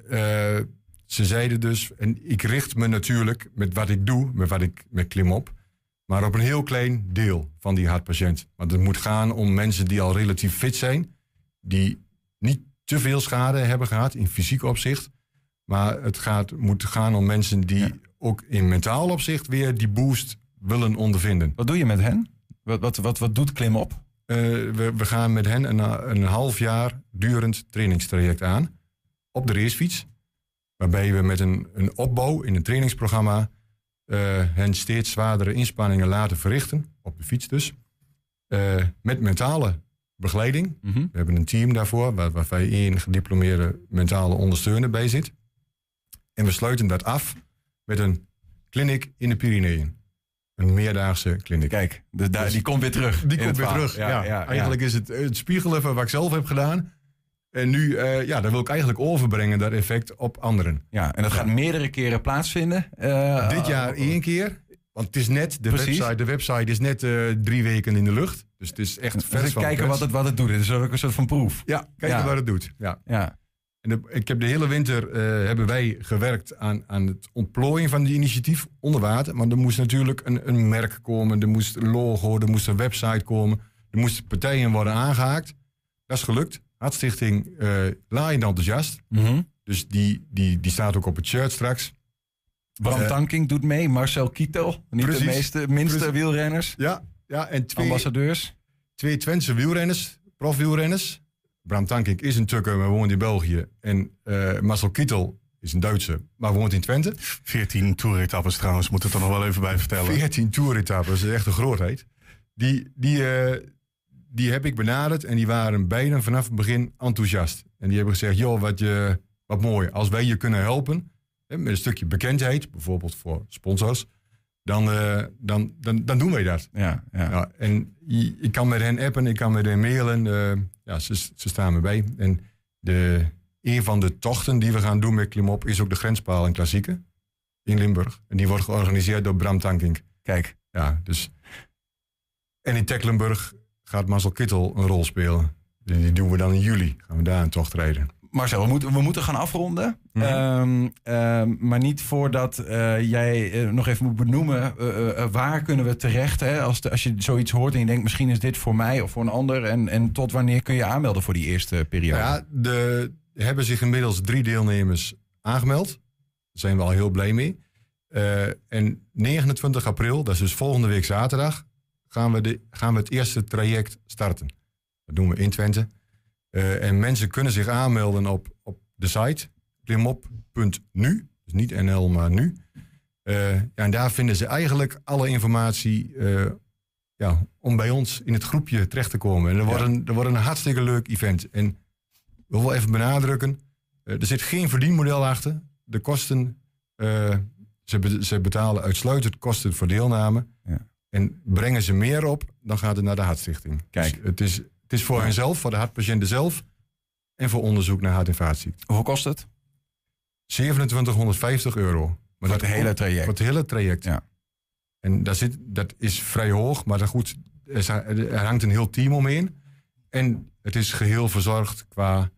ze zeiden dus, en ik richt me natuurlijk met wat ik doe, met wat ik met klimop, maar op een heel klein deel van die hartpatiënt. Want het moet gaan om mensen die al relatief fit zijn, die niet te veel schade hebben gehad in fysiek opzicht. Maar het gaat, moet gaan om mensen die ook in mentaal opzicht weer die boost willen ondervinden. Wat doe je met hen? Wat, wat, wat, wat doet Klimop? Eh, we, we gaan met hen een, een half jaar durend trainingstraject aan. Op de racefiets. Waarbij we met een, een opbouw in een trainingsprogramma hen steeds zwaardere inspanningen laten verrichten, op de fiets dus. Eh, met mentale begeleiding. Mhm. We hebben een team daarvoor, waar, waarbij één gediplomeerde mentale ondersteuner bij zit. En we sluiten dat af met een clinic in de Pyreneeën. Een meerdaagse clinic. Kijk, dus daar, die komt weer terug. Die komt weer terug. Ja, Eigenlijk is het het spiegelen van wat ik zelf heb gedaan. En nu, eh, ja, dat wil ik eigenlijk overbrengen, dat effect op anderen. Ja, en dat gaat meerdere keren plaatsvinden. Eh, Dit jaar één keer. Want het is net, de Precies. website, de website is net eh, drie weken in de lucht. Dus het is echt Dus vers van kijken wat het, wat het doet. Het is ook een soort van proef. Ja, kijken Ja. wat het doet. Ja. Ja. En de- ik heb de hele winter eh, hebben wij gewerkt aan, aan het ontplooien van die initiatief onder water. Maar er moest natuurlijk een, een merk komen, er moest een logo, er moest een website komen, er moesten partijen worden aangehaakt. Dat is gelukt. Hartstichting eh laaiend enthousiast. Mhm. Dus die, die, die staat ook op het shirt straks. Bram Eh, Tankink doet mee, Marcel Kietel. Niet Precies. de meeste, minste Precies. wielrenners. Ja, ja en twee, Ambassadeurs. twee Twentse wielrenners, profwielrenners. Bram Tankink is een Tukker, maar woont in België. En eh Marcel Kietel is een Duitse, maar woont in Twente. 14 toeretappes trouwens, moet het er nog wel even bij vertellen. 14 toeretappes, dat is echt een grootheid. Die, die, eh, die heb ik benaderd en die waren beiden vanaf het begin enthousiast. En die hebben gezegd, joh, wat, je, wat mooi. Als wij je kunnen helpen, hè, met een stukje bekendheid, bijvoorbeeld voor sponsors, dan, eh, dan, dan, dan doen wij dat. Ja, ja. en ik kan met hen appen, ik kan met hen mailen. eh, ja, ze, ze staan me bij. En de, een van de tochten die we gaan doen met Klimop is ook de grenspaal en klassieke in Limburg. En die wordt georganiseerd door Bram Tankink. Kijk. Ja, dus. En in Tecklenburg gaat Marcel Kittel een rol spelen. Die, doen we dan in juli. Gaan we daar een tocht rijden. Marcel, we moeten, we moeten gaan afronden. Mhm. Ehm, ehm, maar niet voordat eh, jij eh, nog even moet benoemen... eh, waar kunnen we terecht hè? Als, de- als je zoiets hoort en je denkt... misschien is dit voor mij of voor een ander... en, en tot wanneer kun je aanmelden voor die eerste periode? Ja, de, er hebben zich inmiddels drie deelnemers aangemeld. Daar zijn we al heel blij mee. En 29 april, dat is dus volgende week zaterdag, gaan we, de, gaan we het eerste traject starten. Dat doen we in Twente. Eh, en mensen kunnen zich aanmelden op, op de site klimop.nu. Dus niet NL, maar nu. Eh, ja, en daar vinden ze eigenlijk alle informatie eh, ja, om bij ons in het groepje terecht te komen. En er wordt, een, er wordt een hartstikke leuk event. En ik wil wel even benadrukken, er zit geen verdienmodel achter. De kosten, ze, be- ze betalen uitsluitend kosten voor deelname. En brengen ze meer op, dan gaat het naar de Hartstichting. Kijk. het, is, het is voor henzelf, voor de hartpatiënten zelf... en voor onderzoek naar hart- en vaatziekten. Hoeveel kost het? 2750 euro. Maar Voor het hele traject? Voor het hele traject. Ja. En daar zit, dat is vrij hoog, maar dan goed, er, er hangt een heel team omheen. En het is geheel verzorgd qua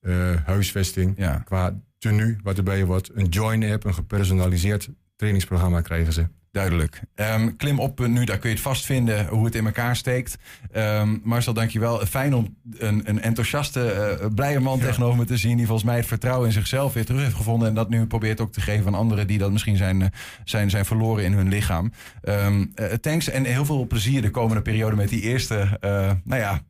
eh, huisvesting, qua tenue wat erbij wordt. Een join-app, een gepersonaliseerd trainingsprogramma krijgen ze. Duidelijk. Ehm, klim op nu, daar kun je het vastvinden hoe het in elkaar steekt. Ehm, Marcel, dankjewel. Fijn om een, een enthousiaste, eh, blije man tegenover me te zien... die volgens mij het vertrouwen in zichzelf weer terug heeft gevonden... en dat nu probeert ook te geven aan anderen... die dat misschien zijn, eh, zijn, zijn verloren in hun lichaam. Ehm, eh, thanks en heel veel plezier de komende periode met die eerste... nou ja,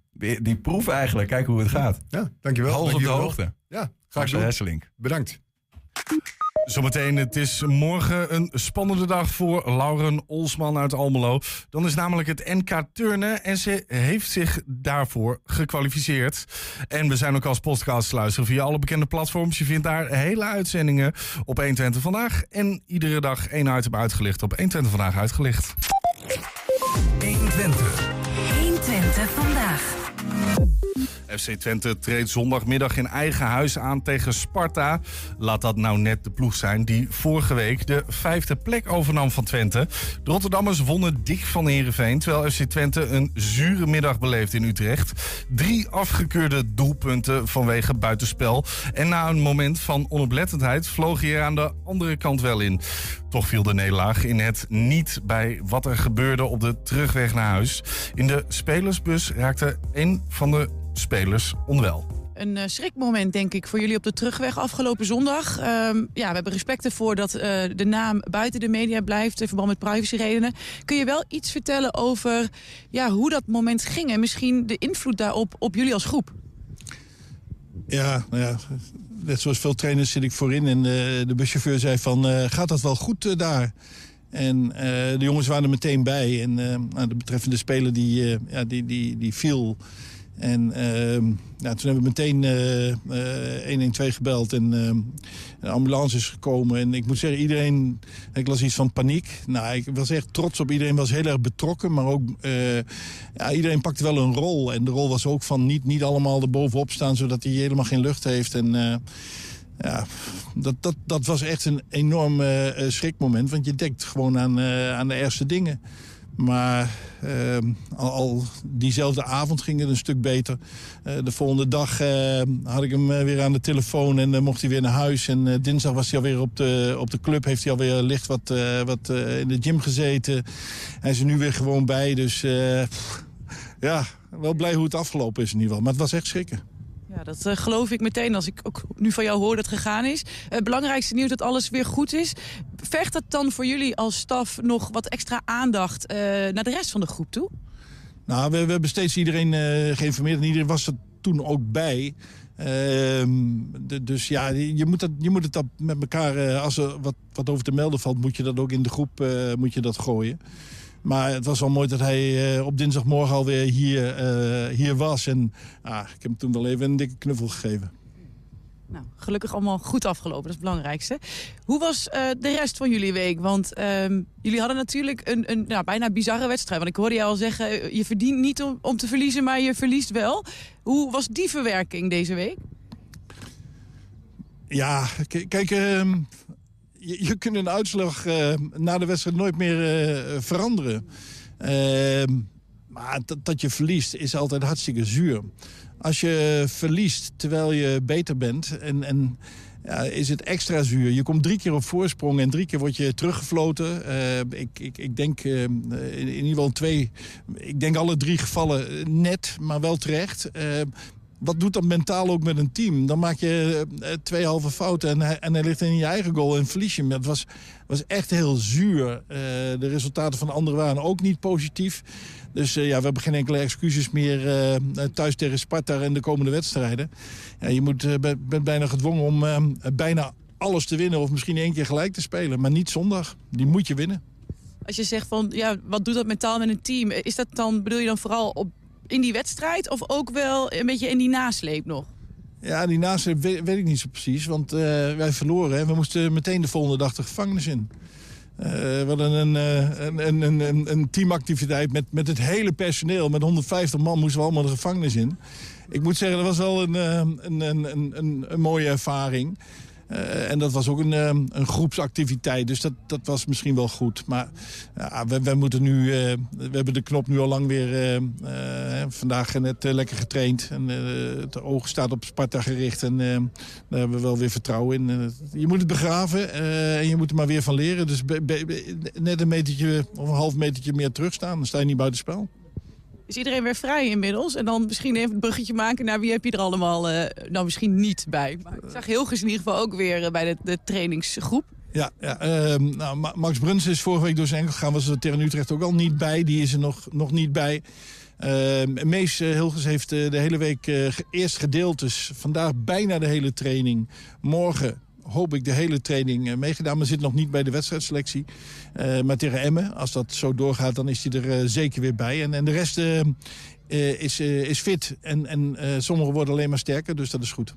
die proef eigenlijk. Kijk hoe het gaat. Ja, dankjewel. Hals op de hoogte. Ja, ik Marcel. Hesselink. Bedankt. Zometeen, het is morgen een spannende dag voor Lauren Olsman uit Almelo. Dan is namelijk het NK Turnen en ze heeft zich daarvoor gekwalificeerd. En we zijn ook als podcast te luisteren via alle bekende platforms. Je vindt daar hele uitzendingen op 120 Vandaag. En iedere dag één item uitgelicht op 120 Vandaag uitgelicht. FC Twente treedt zondagmiddag in eigen huis aan tegen Sparta. Laat dat nou net de ploeg zijn die vorige week de vijfde plek overnam van Twente. De Rotterdammers wonnen dik van Heerenveen... terwijl FC Twente een zure middag beleeft in Utrecht. Drie afgekeurde doelpunten vanwege buitenspel. En na een moment van onoplettendheid vloog hij er aan de andere kant wel in. Toch viel de nederlaag in het niet bij wat er gebeurde op de terugweg naar huis. In de spelersbus raakte een van de spelers onwel. Een eh, schrikmoment, denk ik, voor jullie op de terugweg afgelopen zondag. Ehm, ja, we hebben respect ervoor dat eh, de naam buiten de media blijft... in verband met privacyredenen. Kun je wel iets vertellen over ja, hoe dat moment ging... en misschien de invloed daarop op jullie als groep? Ja, nou ja, net zoals veel trainers zit ik voorin. En de, de buschauffeur zei van, eh, gaat dat wel goed eh, daar? En eh, de jongens waren er meteen bij. En eh, de betreffende speler die, eh, ja, die, die, die viel. En ehm, ja, toen hebben we meteen eh, eh, 112 gebeld. En ehm, een ambulance is gekomen. En ik moet zeggen, iedereen... Ik las iets van paniek. Nou, ik was echt trots op iedereen. was heel erg betrokken. Maar ook... eh, ja, iedereen pakte wel een rol. En de rol was ook van niet, niet allemaal er bovenop staan... zodat hij helemaal geen lucht heeft. En... eh, ja, dat, dat, dat was echt een enorm eh, eh, schrikmoment. Want je denkt gewoon aan, eh, aan de ergste dingen. Maar eh, al, diezelfde avond ging het een stuk beter. Eh, de volgende dag eh, had ik hem eh, weer aan de telefoon en mocht hij weer naar huis. En dinsdag was hij alweer op de, op de club. Heeft hij alweer licht wat, wat in de gym gezeten. Hij is er nu weer gewoon bij. Dus ja, wel blij hoe het afgelopen is in ieder geval. Maar het was echt schrikken. Ja, dat eh, geloof ik meteen als ik ook nu van jou hoor dat het gegaan is. Het belangrijkste nieuws dat alles weer goed is. Vergt dat dan voor jullie als staf nog wat extra aandacht eh, naar de rest van de groep toe? Nou, we, we hebben steeds iedereen eh, geïnformeerd en iedereen was er toen ook bij. Ehm, dus ja, je moet, dat, je moet het dat met elkaar, eh, als er wat, wat over te melden valt, moet je dat ook in de groep eh, moet je dat gooien. Maar het was wel mooi dat hij eh, op dinsdagmorgen alweer hier, eh, hier was. En ah, ik heb hem toen wel even een dikke knuffel gegeven. Nou, gelukkig allemaal goed afgelopen, dat is het belangrijkste. Hoe was eh, de rest van jullie week? Want ehm, jullie hadden natuurlijk een, een nou, bijna bizarre wedstrijd. Want ik hoorde jou al zeggen, je verdient niet om, om te verliezen, maar je verliest wel. Hoe was die verwerking deze week? Ja, kijk, ehm, je, kunt een uitslag eh, na de wedstrijd nooit meer eh, veranderen. Ehm, maar dat, je verliest is altijd hartstikke zuur. Als je verliest terwijl je beter bent en, en ja, is het extra zuur. Je komt drie keer op voorsprong en drie keer word je teruggefloten. Eh, ik, ik, ik denk in, ieder geval twee, ik denk alle drie gevallen net, maar wel terecht. Eh, wat doet dat mentaal ook met een team? Dan maak je eh, twee halve fouten en hij, en ligt in je eigen goal en verlies je hem. Het was, was echt heel zuur. Eh, de resultaten van de anderen waren ook niet positief. Dus eh, ja, we hebben geen enkele excuses meer eh, thuis tegen Sparta en de komende wedstrijden. Ja, je moet, eh, bent bijna gedwongen om eh, bijna alles te winnen... of misschien één keer gelijk te spelen. Maar niet zondag. Die moet je winnen. Als je zegt van, ja, wat doet dat mentaal met een team? Is dat dan, bedoel je dan vooral op, in die wedstrijd of ook wel een beetje in die nasleep nog? Ja, die nasleep weet, weet ik niet zo precies. Want eh, wij verloren en we moesten meteen de volgende dag de gevangenis in. Eh, we hadden een, een, een, een, teamactiviteit met, met het hele personeel. Met 150 man moesten we allemaal de gevangenis in. Ik moet zeggen, dat was wel een, eh, een, een, een mooie ervaring. Eh, en dat was ook een, eh, een groepsactiviteit, dus dat, dat was misschien wel goed. Maar ja, we, we moeten nu, eh, we hebben de knop nu al lang weer eh, eh, vandaag net eh, lekker getraind. En eh, het oog staat op Sparta gericht en eh, daar hebben we wel weer vertrouwen in. Eh, je moet het begraven eh, en je moet er maar weer van leren. Dus net een metertje of een half metertje meer terugstaan, dan sta je niet buitenspel. Is iedereen weer vrij inmiddels? En dan misschien even het bruggetje maken naar wie heb je er allemaal eh, nou misschien niet bij. Maar ik zag Hilgers in ieder geval ook weer eh, bij de, de trainingsgroep. Ja, ja ehm, nou, Ma- Max Bruns is vorige week door zijn enkel gegaan. Was er tegen Utrecht ook al niet bij. Die is er nog, nog niet bij. Ehm, Mees eh, Hilgers heeft de hele week eerst gedeeld. Dus vandaag bijna de hele training. Morgen hoop ik de hele training eh, meegedaan. Maar zit nog niet bij de wedstrijdselectie. Eh, maar tegen Emmen, als dat zo doorgaat, dan is hij er eh, zeker weer bij. En, en de rest is, is fit. En, en sommigen worden alleen maar sterker, dus dat is goed.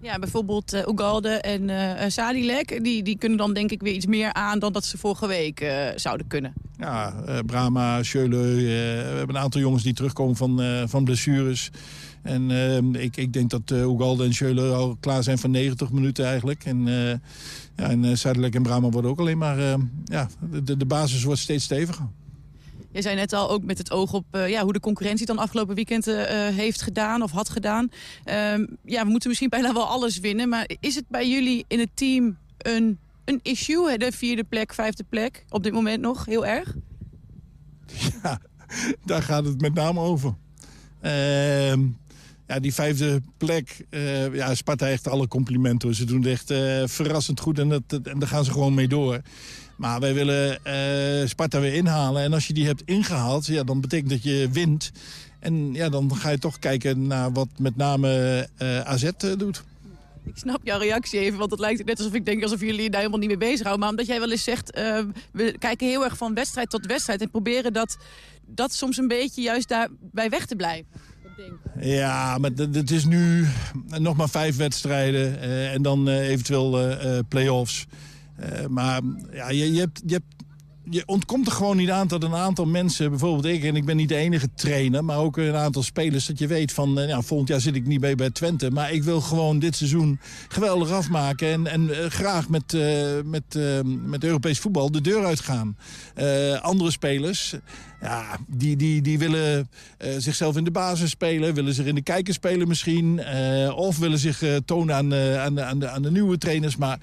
Ja, bijvoorbeeld eh Ugalde en eh, Sadilek. Die, die kunnen dan denk ik weer iets meer aan dan dat ze vorige week zouden kunnen. Ja, Brahma, Schöle, we hebben een aantal jongens die terugkomen van, van blessures. En eh, ik, ik denk dat eh Ugalde en Schöle al klaar zijn van 90 minuten eigenlijk. En, eh ja, en eh, Zuidelijk en Brahma worden ook alleen maar... eh, ja, de, de basis wordt steeds steviger. Je zei net al ook met het oog op eh, ja, hoe de concurrentie dan afgelopen weekend eh, eh, heeft gedaan of had gedaan. Ehm, ja, we moeten misschien bijna wel alles winnen. Maar is het bij jullie in het team een, een issue? De vierde plek, vijfde plek op dit moment nog heel erg? Ja, daar gaat het met name over. Ehm, ja, die vijfde plek, eh, ja, Sparta echt alle complimenten. Ze doen het echt eh, verrassend goed en, dat, en daar gaan ze gewoon mee door. Maar wij willen eh, Sparta weer inhalen. En als je die hebt ingehaald, ja, dan betekent dat je wint. En ja, dan ga je toch kijken naar wat met name AZ doet. Ik snap jouw reactie even, want het lijkt net alsof ik denk alsof jullie daar helemaal niet mee bezighouden. Maar omdat jij wel eens zegt, we kijken heel erg van wedstrijd tot wedstrijd en proberen dat, dat soms een beetje juist daarbij weg te blijven. Ja, maar het is nu nog maar vijf wedstrijden eh, en dan eh, eventueel eh, play-offs. Maar ja, je, je, hebt, je, hebt, je ontkomt er gewoon niet aan dat een aantal mensen, bijvoorbeeld ik... en ik ben niet de enige trainer, maar ook een aantal spelers... dat je weet van, eh, ja, volgend jaar zit ik niet mee bij Twente... maar ik wil gewoon dit seizoen geweldig afmaken... en, en eh, graag met, eh, met, eh, met Europees voetbal de deur uitgaan. Andere spelers, ja, die, die, die willen zichzelf in de basis spelen... willen zich in de kijker spelen misschien... of willen zich tonen aan, aan, de, aan, de, aan de nieuwe trainers, maar...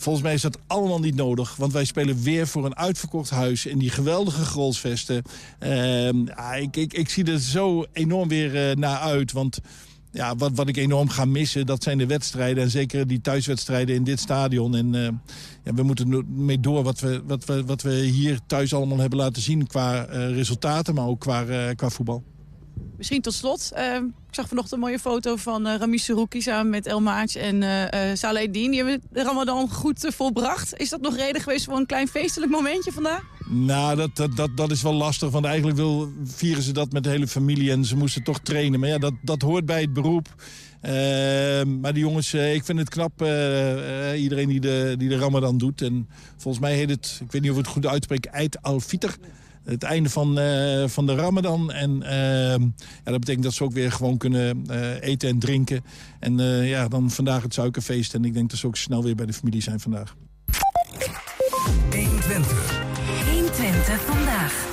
Volgens mij is dat allemaal niet nodig. Want wij spelen weer voor een uitverkocht huis in die geweldige grolsvesten. Ehm, ik, ik, ik zie er zo enorm weer eh, naar uit. Want ja, wat, wat ik enorm ga missen, dat zijn de wedstrijden. En zeker die thuiswedstrijden in dit stadion. En eh, ja, we moeten mee door wat we, wat, we, wat we hier thuis allemaal hebben laten zien... qua eh, resultaten, maar ook qua, qua voetbal. Misschien tot slot, eh, ik zag vanochtend een mooie foto van uh, Serouki samen met El en eh Saleh Dien. Die hebben de Ramadan goed volbracht. Is dat nog reden geweest voor een klein feestelijk momentje vandaag? Nou, dat, dat, dat, dat is wel lastig. Want eigenlijk wil, vieren ze dat met de hele familie en ze moesten toch trainen. Maar ja, dat, dat hoort bij het beroep. Eh, maar die jongens, ik vind het knap, iedereen die de, die de Ramadan doet. En volgens mij heet het, ik weet niet of het goed uitspreek, Eid al-Fitr. Het einde van, eh, van de Ramadan. En eh, ja, dat betekent dat ze ook weer gewoon kunnen eh, eten en drinken. En eh, ja, dan vandaag het suikerfeest. En ik denk dat ze ook snel weer bij de familie zijn vandaag. 120. 120 vandaag.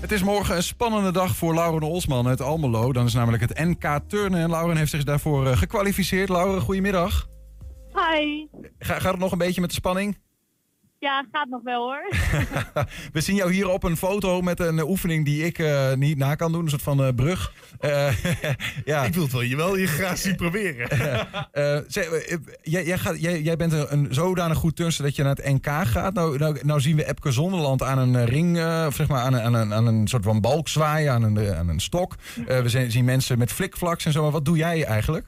Het is morgen een spannende dag voor Lauren Olsman uit Almelo. Dan is namelijk het NK Turnen en Lauren heeft zich daarvoor eh, gekwalificeerd. Lauren, goedemiddag. Hi. Ga, gaat het nog een beetje met de spanning? Ja, gaat nog wel hoor. We zien jou hier op een foto met een oefening die ik eh, niet na kan doen. Een soort van eh, brug. Eh, ja. Ik wil het wel, je wel je graag zien proberen. Zeg, jij, jij, gaat, jij, jij bent een, een zodanig goed turnster dat je naar het NK gaat. Nou, nou, nou zien we Epke Zonderland aan een ring, eh, of zeg maar aan een, aan, een, aan een soort van balk zwaaien, aan een, aan een stok. Eh, we zien, zien mensen met flikvlaks en zo. Maar wat doe jij eigenlijk?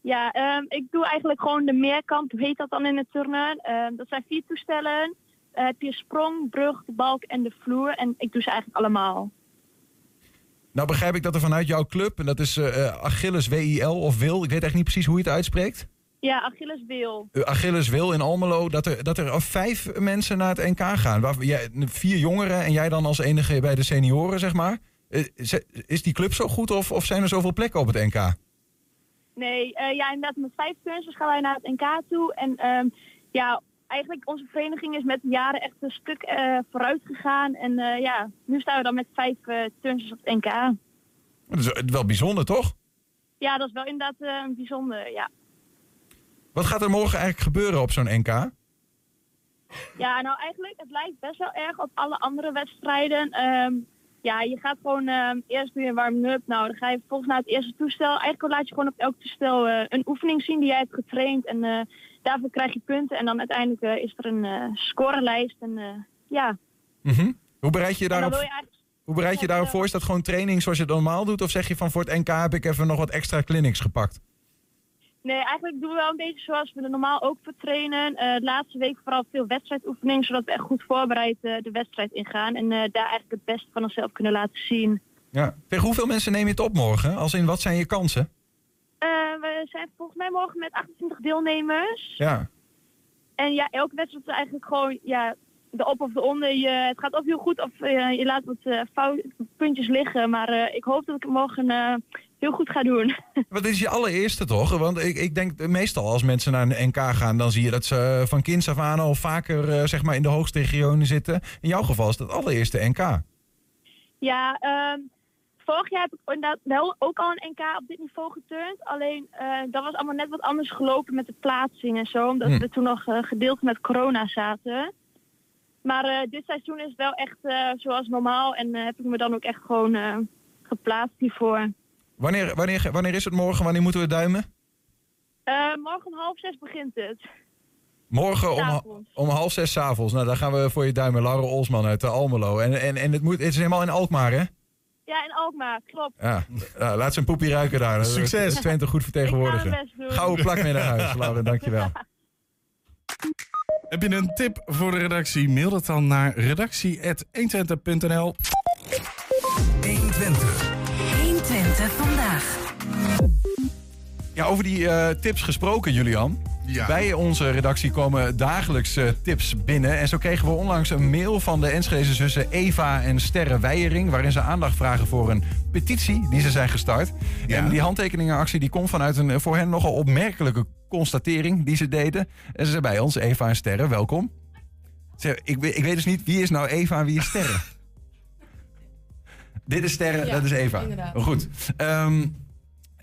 Ja, ehm, ik doe eigenlijk gewoon de meerkant, hoe heet dat dan in het turnen? Ehm, dat zijn vier toestellen. Eh, heb je sprong, brug, de balk en de vloer. En ik doe ze eigenlijk allemaal. Nou begrijp ik dat er vanuit jouw club, en dat is eh, Achilles WIL of Wil, ik weet echt niet precies hoe je het uitspreekt. Ja, Achilles wil. Achilles Wil in Almelo, dat er, dat er vijf mensen naar het NK gaan. Waar, jij, vier jongeren en jij dan als enige bij de senioren, zeg maar. Is die club zo goed of, of zijn er zoveel plekken op het NK? Nee, eh, ja, inderdaad, met vijf turnsters gaan wij naar het NK toe. En ehm, ja, eigenlijk onze vereniging is met de jaren echt een stuk eh, vooruit gegaan. En eh, ja, nu staan we dan met vijf uh, turnsters op het NK. Dat is wel bijzonder, toch? Ja, dat is wel inderdaad bijzonder, ja. Wat gaat er morgen eigenlijk gebeuren op zo'n NK? Ja, nou eigenlijk, het lijkt best wel erg op alle andere wedstrijden. Ehm, ja, je gaat gewoon ehm, eerst doe je een warming-up. Nou, dan ga je volgens naar het eerste toestel. Eigenlijk laat je gewoon op elk toestel eh, een oefening zien die jij hebt getraind. En eh, daarvoor krijg je punten. En dan uiteindelijk eh, is er een scorelijst. En ja, Mhm. Hoe bereid je daarop, eigenlijk... hoe bereid je je daarop voor? Is dat gewoon training zoals je het normaal doet? Of zeg je van voor het NK heb ik even nog wat extra clinics gepakt? Nee, eigenlijk doen we wel een beetje zoals we er normaal ook voor trainen. Eh, de laatste week vooral veel wedstrijdoefening, zodat we echt goed voorbereid eh, de wedstrijd ingaan. En eh, daar eigenlijk het beste van onszelf kunnen laten zien. Ja. Tegen hoeveel mensen neem je het op morgen? Als in, wat zijn je kansen? We zijn volgens mij morgen met 28 deelnemers. Ja. En ja, elke wedstrijd is eigenlijk gewoon ja, de op of de onder. Je, het gaat of heel goed of eh, je laat wat eh, fout, puntjes liggen. Maar eh, ik hoop dat ik het morgen heel goed ga doen. Wat is je allereerste toch? Want ik, ik denk meestal als mensen naar een NK gaan, dan zie je dat ze van kinds af aan al vaker zeg maar in de hoogste regionen zitten. In jouw geval is dat allereerste NK. Ja, ehm, vorig jaar heb ik inderdaad wel ook al een NK op dit niveau geturnd. Alleen dat was allemaal net wat anders gelopen met de plaatsing en zo. Omdat Hm. we toen nog gedeeld met corona zaten. Maar eh, dit seizoen is wel echt eh, zoals normaal. En eh, heb ik me dan ook echt gewoon eh, geplaatst hiervoor. Wanneer, wanneer, wanneer is het morgen? Wanneer moeten we duimen? Eh, morgen om half zes begint het. Morgen om, om half zes 's avonds. Nou, daar gaan we voor je duimen. Laura Olsman uit uh, Almelo. En, en, en het, moet, het is helemaal in Alkmaar, hè? Ja, in Alkmaar, klopt. Ja, ja, laat ze een poepie ruiken daar. Succes. Twente goed vertegenwoordigen. Ik ga mijn best doen. Gouden plak mee naar huis, Laura. Dankjewel. Heb je een tip voor de redactie? Mail dat dan naar redactie.120.nl. 120. 120 vandaag. Ja, over die eh, tips gesproken, Julian. Ja. Bij onze redactie komen dagelijks eh, tips binnen. En zo kregen we onlangs een mail van de Enschedeze zussen Eva en Sterre Weijering... waarin ze aandacht vragen voor een petitie die ze zijn gestart. En die handtekeningenactie die komt vanuit een eh, voor hen nogal opmerkelijke constatering die ze deden. En ze zijn bij ons, Eva en Sterre, welkom. Ze, ik, weet- ik weet dus niet wie is nou Eva en wie is Sterre. Dit is Sterre, Ja, dat is Eva. inderdaad. Goed. Ehm,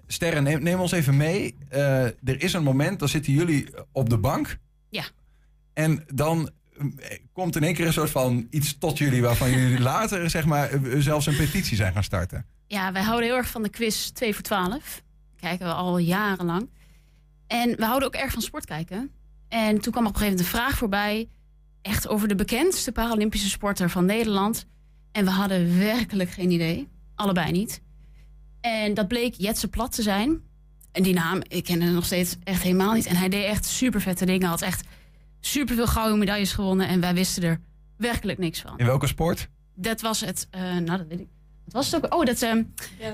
Sterre, neem, neem ons even mee. Eh, er is een moment, dan zitten jullie op de bank. Ja. En dan eh, komt in één keer een soort van iets tot jullie... waarvan jullie later zeg maar, eh, zelfs een petitie zijn gaan starten. Ja, wij houden heel erg van de quiz 2 voor 12. Kijken we al jarenlang. En we houden ook erg van sport kijken. En toen kwam op een gegeven moment een vraag voorbij. Echt over de bekendste Paralympische sporter van Nederland. En we hadden werkelijk geen idee. Allebei niet. En dat bleek Jetse Plat te zijn. En die naam, ik ken hem nog steeds echt helemaal niet. En hij deed echt super vette dingen. Had echt super veel gouden medailles gewonnen. En wij wisten er werkelijk niks van. In welke sport? Dat was het, eh, nou dat weet ik. Wat was het ook? Oh, dat, ehm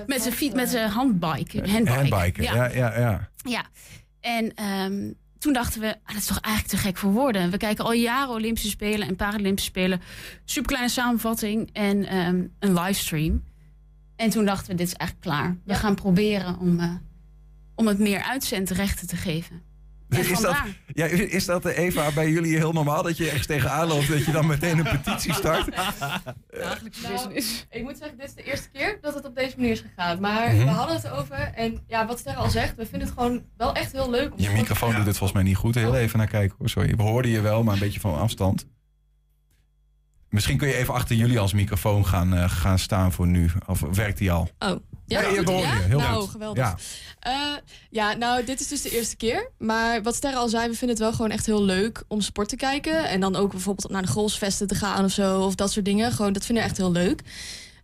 met zijn fiets, met zijn handbike. Handbike. Handbiken, ja, ja, ja. Ja, en ehm, toen dachten we, ah, dat is toch eigenlijk te gek voor woorden. We kijken al jaren Olympische Spelen en Paralympische Spelen. Superkleine samenvatting en ehm, een livestream. En toen dachten we, dit is eigenlijk klaar. We gaan proberen om, eh, om het meer uitzendrechten te geven. En Is dat, ja, is dat eh, Eva bij jullie heel normaal dat je ergens tegenaan loopt dat je dan meteen een petitie start? Nou, ik moet zeggen, dit is de eerste keer dat het op deze manier is gegaan. Maar Mhm. we hadden het erover. En ja, wat Sterre al zegt, we vinden het gewoon wel echt heel leuk. Om Je microfoon doet het volgens mij niet goed. Heel even naar kijken hoor. Sorry, we hoorden je wel, maar een beetje van afstand. Misschien kun je even achter jullie als microfoon gaan, eh, gaan staan voor nu. Of werkt die al? Oh, Ja, ja, je goed, ja? Heel nou, goed. geweldig. Ja. Ja. ja, nou, dit is dus de eerste keer. Maar wat Sterre al zei, we vinden het wel gewoon echt heel leuk om sport te kijken. En dan ook bijvoorbeeld naar de golfsvesten te gaan of zo. Of dat soort dingen. Gewoon, dat vinden we echt heel leuk.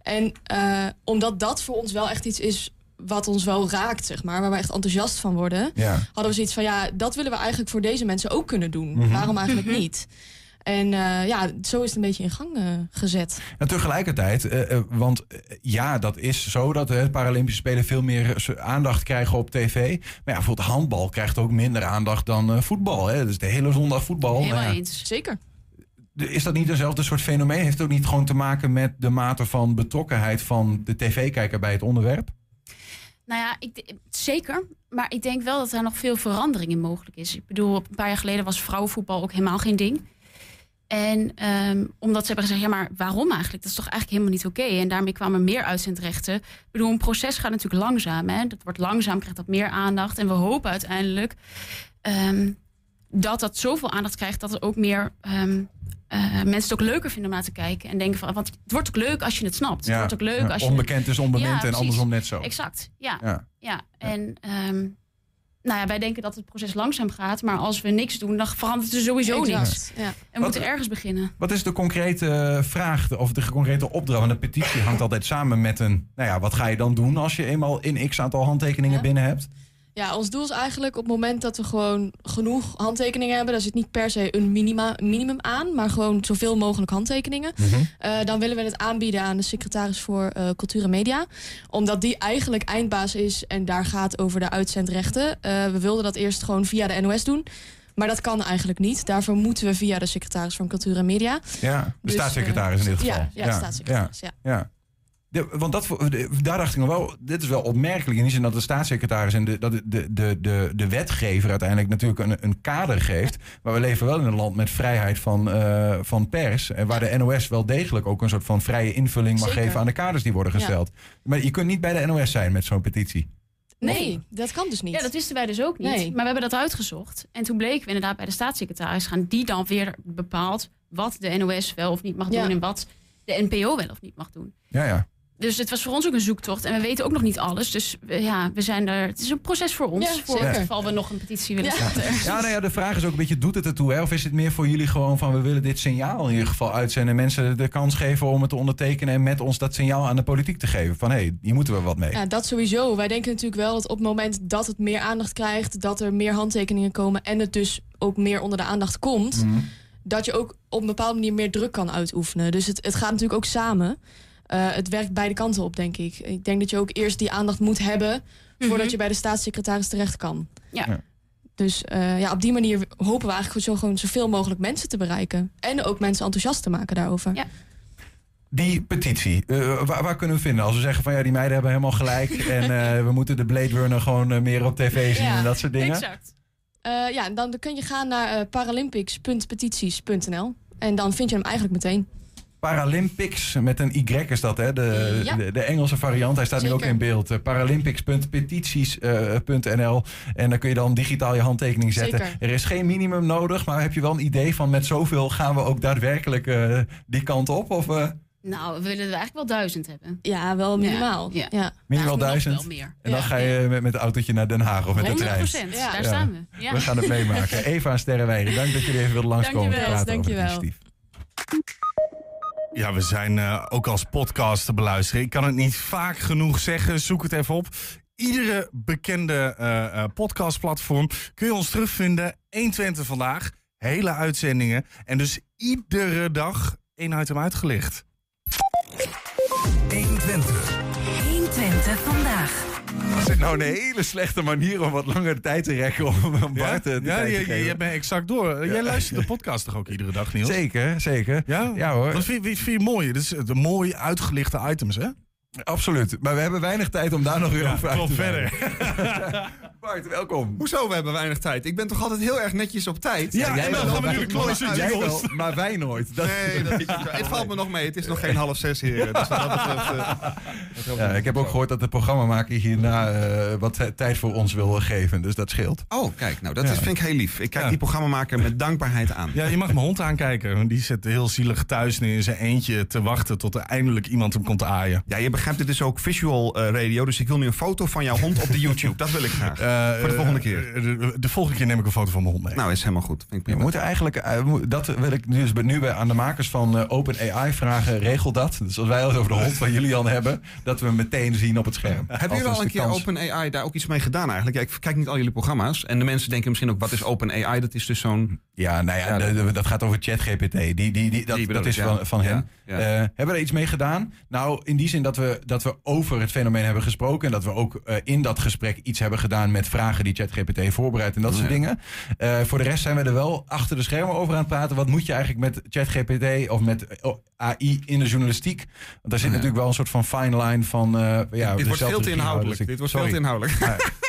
En eh, omdat dat voor ons wel echt iets is wat ons wel raakt, zeg maar. Waar we echt enthousiast van worden. Ja. Hadden we zoiets van, ja, dat willen we eigenlijk voor deze mensen ook kunnen doen. Mhm. Waarom eigenlijk niet? En eh, ja, zo is het een beetje in gang eh, gezet. En tegelijkertijd, eh, want ja, dat is zo dat de Paralympische Spelen veel meer aandacht krijgen op tv. Maar ja, bijvoorbeeld handbal krijgt ook minder aandacht dan eh, voetbal. Hè? Dus de hele zondag voetbal. Helemaal Nou ja, eens. Zeker. Is dat niet eenzelfde soort fenomeen? Heeft het ook niet gewoon te maken met de mate van betrokkenheid van de tv-kijker bij het onderwerp? Nou ja, ik, zeker. Maar ik denk wel dat er nog veel verandering in mogelijk is. Ik bedoel, een paar jaar geleden was vrouwenvoetbal ook helemaal geen ding. En ehm, omdat ze hebben gezegd, ja, maar waarom eigenlijk? Dat is toch eigenlijk helemaal niet oké. En daarmee kwamen meer uitzendrechten. Ik bedoel, een proces gaat natuurlijk langzaam. Hè? Dat wordt langzaam, krijgt dat meer aandacht. En we hopen uiteindelijk ehm, dat dat zoveel aandacht krijgt... dat er ook meer ehm, eh, mensen het ook leuker vinden om naar te kijken. En denken van, want het wordt ook leuk als je het snapt. Ja, Het wordt ook leuk ja, als je... onbekend is onbemind Ja, en andersom net zo. Exact, ja. Ja. ja. En nou ja, wij denken dat het proces langzaam gaat. Maar als we niks doen, dan verandert er sowieso Exact, niks. ja. En we moeten ergens beginnen. Wat is de concrete vraag of de concrete opdracht? Want een petitie hangt altijd samen met een... Nou ja, wat ga je dan doen als je eenmaal in x aantal handtekeningen binnen hebt? Ja, ons doel is eigenlijk op het moment dat we gewoon genoeg handtekeningen hebben. Daar zit niet per se een minima, minimum aan, maar gewoon zoveel mogelijk handtekeningen. Eh, dan willen we het aanbieden aan de secretaris voor eh, Cultuur en Media. Omdat die eigenlijk eindbaas is en daar gaat over de uitzendrechten. Eh, we wilden dat eerst gewoon via de NOS doen. Maar dat kan eigenlijk niet. Daarvoor moeten we via de secretaris van Cultuur en Media. Ja, de Dus, staatssecretaris in ja, geval. ja, de staatssecretaris, ja. ja. De- want dat, de- daar dacht ik nog wel, dit is wel opmerkelijk in die zin dat de staatssecretaris en de, dat de, de, de, de, de wetgever uiteindelijk natuurlijk een, een kader geeft. Maar we leven wel in een land met vrijheid van, eh, van pers. En waar de NOS wel degelijk ook een soort van vrije invulling mag Zeker. geven aan de kaders die worden Ja. gesteld. Maar je kunt niet bij de NOS zijn met zo'n petitie. Nee, dat kan dus niet. Ja, dat wisten wij dus ook niet. Nee. Maar we hebben dat uitgezocht. En toen bleken we inderdaad bij de staatssecretaris gaan... die dan weer bepaalt wat de NOS wel of niet mag doen... Ja. en wat de NPO wel of niet mag doen. Ja, ja. Dus het was voor ons ook een zoektocht. En we weten ook nog niet alles. Dus we- ja, we zijn er. Het is een proces voor ons. Ja, voor het geval we nog een petitie willen Ja. starten. Ja, nou ja, de vraag is ook een beetje, doet het ertoe? Hè? Of is het meer voor jullie gewoon van, we willen dit signaal in ieder geval uitzenden... en mensen de kans geven om het te ondertekenen... en met ons dat signaal aan de politiek te geven. Van, hé, hey, hier moeten we wat mee. Ja, dat sowieso. Wij denken natuurlijk wel dat op het moment dat het meer aandacht krijgt, dat er meer handtekeningen komen en het dus ook meer onder de aandacht komt, Mhm. dat je ook op een bepaalde manier meer druk kan uitoefenen. Dus het, het gaat natuurlijk ook samen. Eh, het werkt beide kanten op, denk ik. Ik denk dat je ook eerst die aandacht moet hebben voordat Mhm. je bij de staatssecretaris terecht kan. Ja. Ja. Dus eh, ja, op die manier hopen we eigenlijk zo gewoon zoveel mogelijk mensen te bereiken. En ook mensen enthousiast te maken daarover. Ja. Die petitie, eh, waar, waar kunnen we vinden? Als we zeggen van, ja, die meiden hebben helemaal gelijk... en eh, we moeten de Blade Runner gewoon meer op tv zien en dat soort dingen. Exact. Eh, ja, dan, dan kun je gaan naar paralympics.petities.nl. En dan vind je hem eigenlijk meteen. Paralympics, met een Y is dat, hè? De, Ja. de, de Engelse variant. Hij staat nu ook in beeld. Eh, Paralympics.petities.nl. en dan kun je dan digitaal je handtekening zetten. Zeker. Er is geen minimum nodig, maar heb je wel een idee van met zoveel gaan we ook daadwerkelijk eh, die kant op? Of eh, Nou, we willen er eigenlijk wel duizend hebben. Ja, wel minimaal. Ja. Ja. minimaal duizend? wel meer. En dan Ja. ga je met, met het autootje naar Den Haag of met de 100%, trein. daar Ja. staan we. Ja. We gaan het meemaken. Eva en Sterrenweijer, dank dat jullie even wilden langskomen. Dankjewel, praten over het dankjewel. initiatief. Ja, we zijn eh, ook als podcast te beluisteren. Ik kan het niet vaak genoeg zeggen. Zoek het even op. Iedere bekende eh, eh, podcastplatform kun je ons terugvinden. 120 vandaag. Hele uitzendingen. En dus iedere dag één item uitgelicht. 120. 120 vandaag. Was dit nou een hele slechte manier om wat langer de tijd te rekken om Bart ja, tijd je, je, je bent exact door. Jij luistert de podcast toch ook iedere dag, Niels? Zeker, zeker. Ja? Ja hoor. Wat vind, je- vind je mooi? Dat is de mooie uitgelichte items, hè? Absoluut. Maar we hebben weinig tijd om daar nog weer Ja, over uit te verder. Bart, welkom. Hoezo, we hebben weinig tijd? Ik ben toch altijd heel erg netjes op tijd? Ja, Jij en dan gaan we nu de close jingles. wel, Maar wij nooit. Dat- Nee, dat het valt me nog mee. Het is nog geen half zes, heren. Dus wat dat betreft... eh, Ja, ik heb ook gehoord dat de programmamaker hierna eh, wat tijd voor ons wil geven. Dus dat scheelt. Oh, kijk, nou, dat Ja. is, vind ik heel lief. Ik kijk Ja. die programmamaker met dankbaarheid aan. Ja, je mag mijn hond aankijken. want Die zit heel zielig thuis nu in zijn eentje te wachten tot er eindelijk iemand hem komt aaien. Ja, je begrijpt, dit is ook visual eh, radio. Dus ik wil nu een foto van jouw hond op de YouTube. Dat wil ik graag. Eh, Voor de volgende keer. eh, de, de volgende keer neem ik een foto van mijn hond mee. Nou, is helemaal goed. Vind ik We moeten eigenlijk, eh, dat wil ik dus nu bij- aan de makers van eh, Open AI vragen. Regel dat. Dus als wij het over de hond van Julian hebben, dat we hem meteen zien op het scherm. Hebben jullie al een keer. OpenAI daar ook iets mee gedaan eigenlijk? Ja, ik kijk niet al jullie programma's. En de mensen denken misschien ook, wat is OpenAI? Dat is dus zo'n... Ja, nou ja, Ja, de- de- dat gaat over ChatGPT. Die, die, die, dat, Die is ja. van, van hen. ja. Eh, hebben we er iets mee gedaan? Nou, in die zin dat we, dat we over het fenomeen hebben gesproken. En dat we ook eh, in dat gesprek iets hebben gedaan met vragen die ChatGPT voorbereidt en dat soort dingen. Eh, voor de rest zijn we er wel achter de schermen over aan het praten. Wat moet je eigenlijk met ChatGPT of met eh, AI in de journalistiek? Want daar zit natuurlijk wel een soort van fine line van. ja, dit wordt veel te inhoudelijk. Dit wordt veel te inhoudelijk.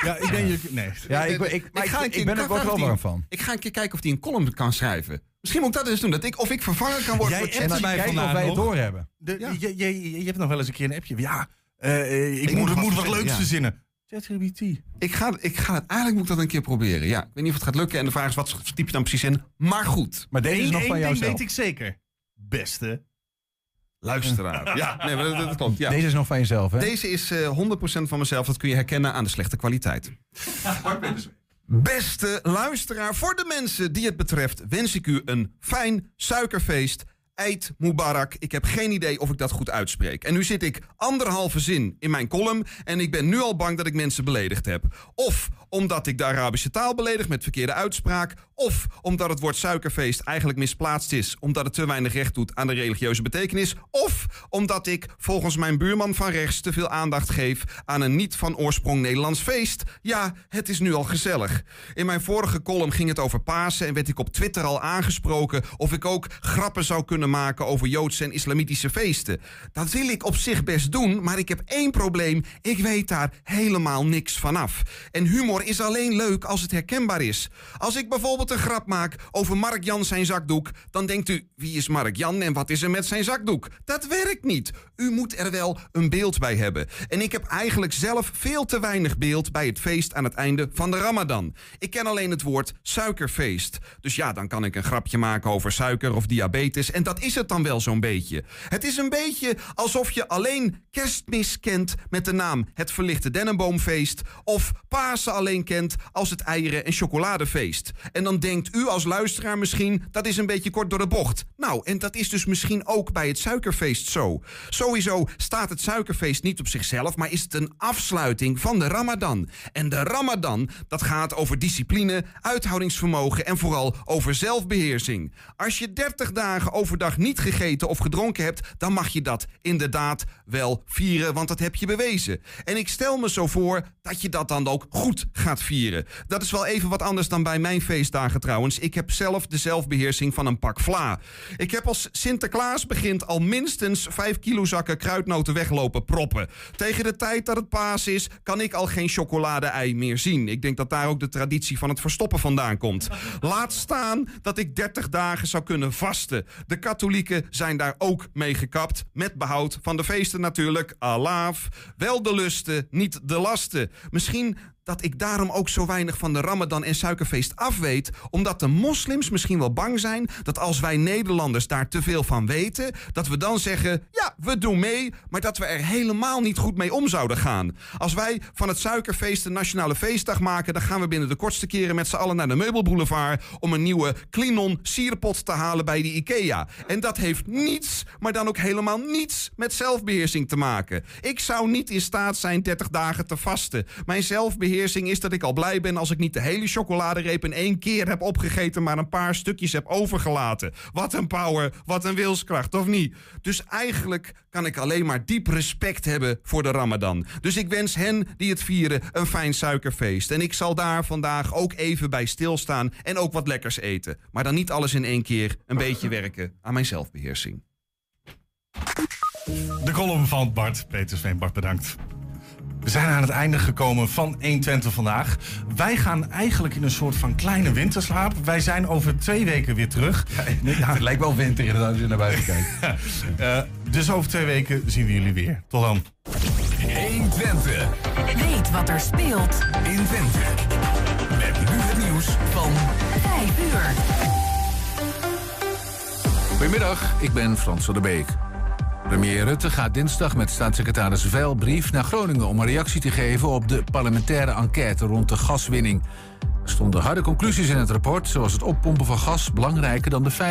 Ja, ik denk... Nee. Ja, ik, ben- ik, maar ik, ga een ik ben er wel warm die- van. Ik ga een keer kijken of hij een column kan schrijven. Misschien moet ik dat eens doen. Dat ik, of ik vervangen kan worden Jij voor appt mij kijken of vandaag wij het doorhebben. De, Ja. je, je, je hebt nog wel eens een keer een appje. Ja, eh, eh, ik, Ik moet, wat leuks ja. verzinnen. ChatGPT. Ik ga, ik ga het, eigenlijk moet ik dat een keer proberen. Ja, ik weet niet of het gaat lukken. En de vraag is, wat typ je dan precies in? Maar goed. Maar deze is nog één van jou ding weet ik zeker. Beste. Luisteraar. ja, nee, maar dat, dat klopt. Ja. Deze is nog van jezelf, hè? Deze is eh 100% van mezelf. Dat kun je herkennen aan de slechte kwaliteit. Beste luisteraar, voor de mensen die het betreft wens ik u een fijn suikerfeest. Eid Mubarak. Ik heb geen idee of ik dat goed uitspreek. En nu zit ik anderhalve zin in mijn column. En ik ben nu al bang dat ik mensen beledigd heb. Of omdat ik de Arabische taal beledig met verkeerde uitspraak. Of omdat het woord suikerfeest eigenlijk misplaatst is. Omdat het te weinig recht doet aan de religieuze betekenis. Of omdat ik volgens mijn buurman van rechts te veel aandacht geef aan een niet van oorsprong Nederlands feest. Ja, het is nu al gezellig. In mijn vorige column ging het over Pasen en werd ik op Twitter al aangesproken of ik ook grappen zou kunnen maken over Joodse en islamitische feesten. Dat wil ik op zich best doen, maar ik heb één probleem. Ik weet daar helemaal niks vanaf. En humor is alleen leuk als het herkenbaar is. Als ik bijvoorbeeld een grap maak over Mark Jan zijn zakdoek, dan denkt u: wie is Mark Jan en wat is er met zijn zakdoek? Dat werkt niet. U moet er wel een beeld bij hebben. En ik heb eigenlijk zelf veel te weinig beeld bij het feest aan het einde van de Ramadan. Ik ken alleen het woord suikerfeest. Dus ja, dan kan ik een grapje maken over suiker of diabetes en dat is het dan wel zo'n beetje. Het is een beetje alsof je alleen kerstmis kent met de naam het verlichte dennenboomfeest. Of Pasen alleen kent als het eieren- en chocoladefeest. En dan denkt u als luisteraar misschien, dat is een beetje kort door de bocht. Nou, en dat is dus misschien ook bij het suikerfeest zo. Sowieso staat het suikerfeest niet op zichzelf, maar is het een afsluiting van de Ramadan. En de Ramadan, dat gaat over discipline, uithoudingsvermogen en vooral over zelfbeheersing. Als je 30 dagen overdag niet gegeten of gedronken hebt, dan mag je dat inderdaad wel vieren, want dat heb je bewezen. En ik stel me zo voor dat je dat dan ook goed gaat vieren. Dat is wel even wat anders dan bij mijn feestdagen trouwens. Ik heb zelf de zelfbeheersing van een pak vla. Ik heb als Sinterklaas begint al minstens 5 kilo zakken kruidnoten weglopen proppen. Tegen de tijd dat het paas is, kan ik al geen chocolade-ei meer zien. Ik denk dat daar ook de traditie van het verstoppen vandaan komt. Laat staan dat ik 30 dagen zou kunnen vasten. De katholieken zijn daar ook mee gekapt. Met behoud van de feesten natuurlijk. Alaaf. Wel de lusten, niet de lasten. Misschien dat ik daarom ook zo weinig van de Ramadan en suikerfeest afweet, omdat de moslims misschien wel bang zijn dat als wij Nederlanders daar te veel van weten, dat we dan zeggen: ja, we doen mee, maar dat we er helemaal niet goed mee om zouden gaan. Als wij van het suikerfeest een nationale feestdag maken, dan gaan we binnen de kortste keren met z'n allen naar de meubelboulevard om een nieuwe Klinon sierpot te halen bij de IKEA. En dat heeft niets, maar dan ook helemaal niets met zelfbeheersing te maken. Ik zou niet in staat zijn 30 dagen te vasten. Mijn zelfbeheersing is dat ik al blij ben als ik niet de hele chocoladereep in één keer heb opgegeten, maar een paar stukjes heb overgelaten. Wat een power, wat een wilskracht, of niet? Dus eigenlijk kan ik alleen maar diep respect hebben voor de Ramadan. Dus ik wens hen die het vieren een fijn suikerfeest. En ik zal daar vandaag ook even bij stilstaan en ook wat lekkers eten. Maar dan niet alles in één keer, een beetje werken aan mijn zelfbeheersing. De column van Bart Petersveen. Bart, bedankt. We zijn aan het einde gekomen van 120 vandaag. Wij gaan eigenlijk in een soort van kleine winterslaap. Wij zijn over twee weken weer terug. Ja, het lijkt wel winter inderdaad als je naar buiten kijkt. Eh, dus over twee weken zien we jullie weer. Tot dan. 120. Weet wat er speelt in Twente. Met nu het nieuws van 5 uur. Goedemiddag, ik ben Frans van der Beek. Premier Rutte gaat dinsdag met staatssecretaris Veilbrief naar Groningen om een reactie te geven op de parlementaire enquête rond de gaswinning. Er stonden harde conclusies in het rapport, zoals het oppompen van gas belangrijker dan de veiligheid.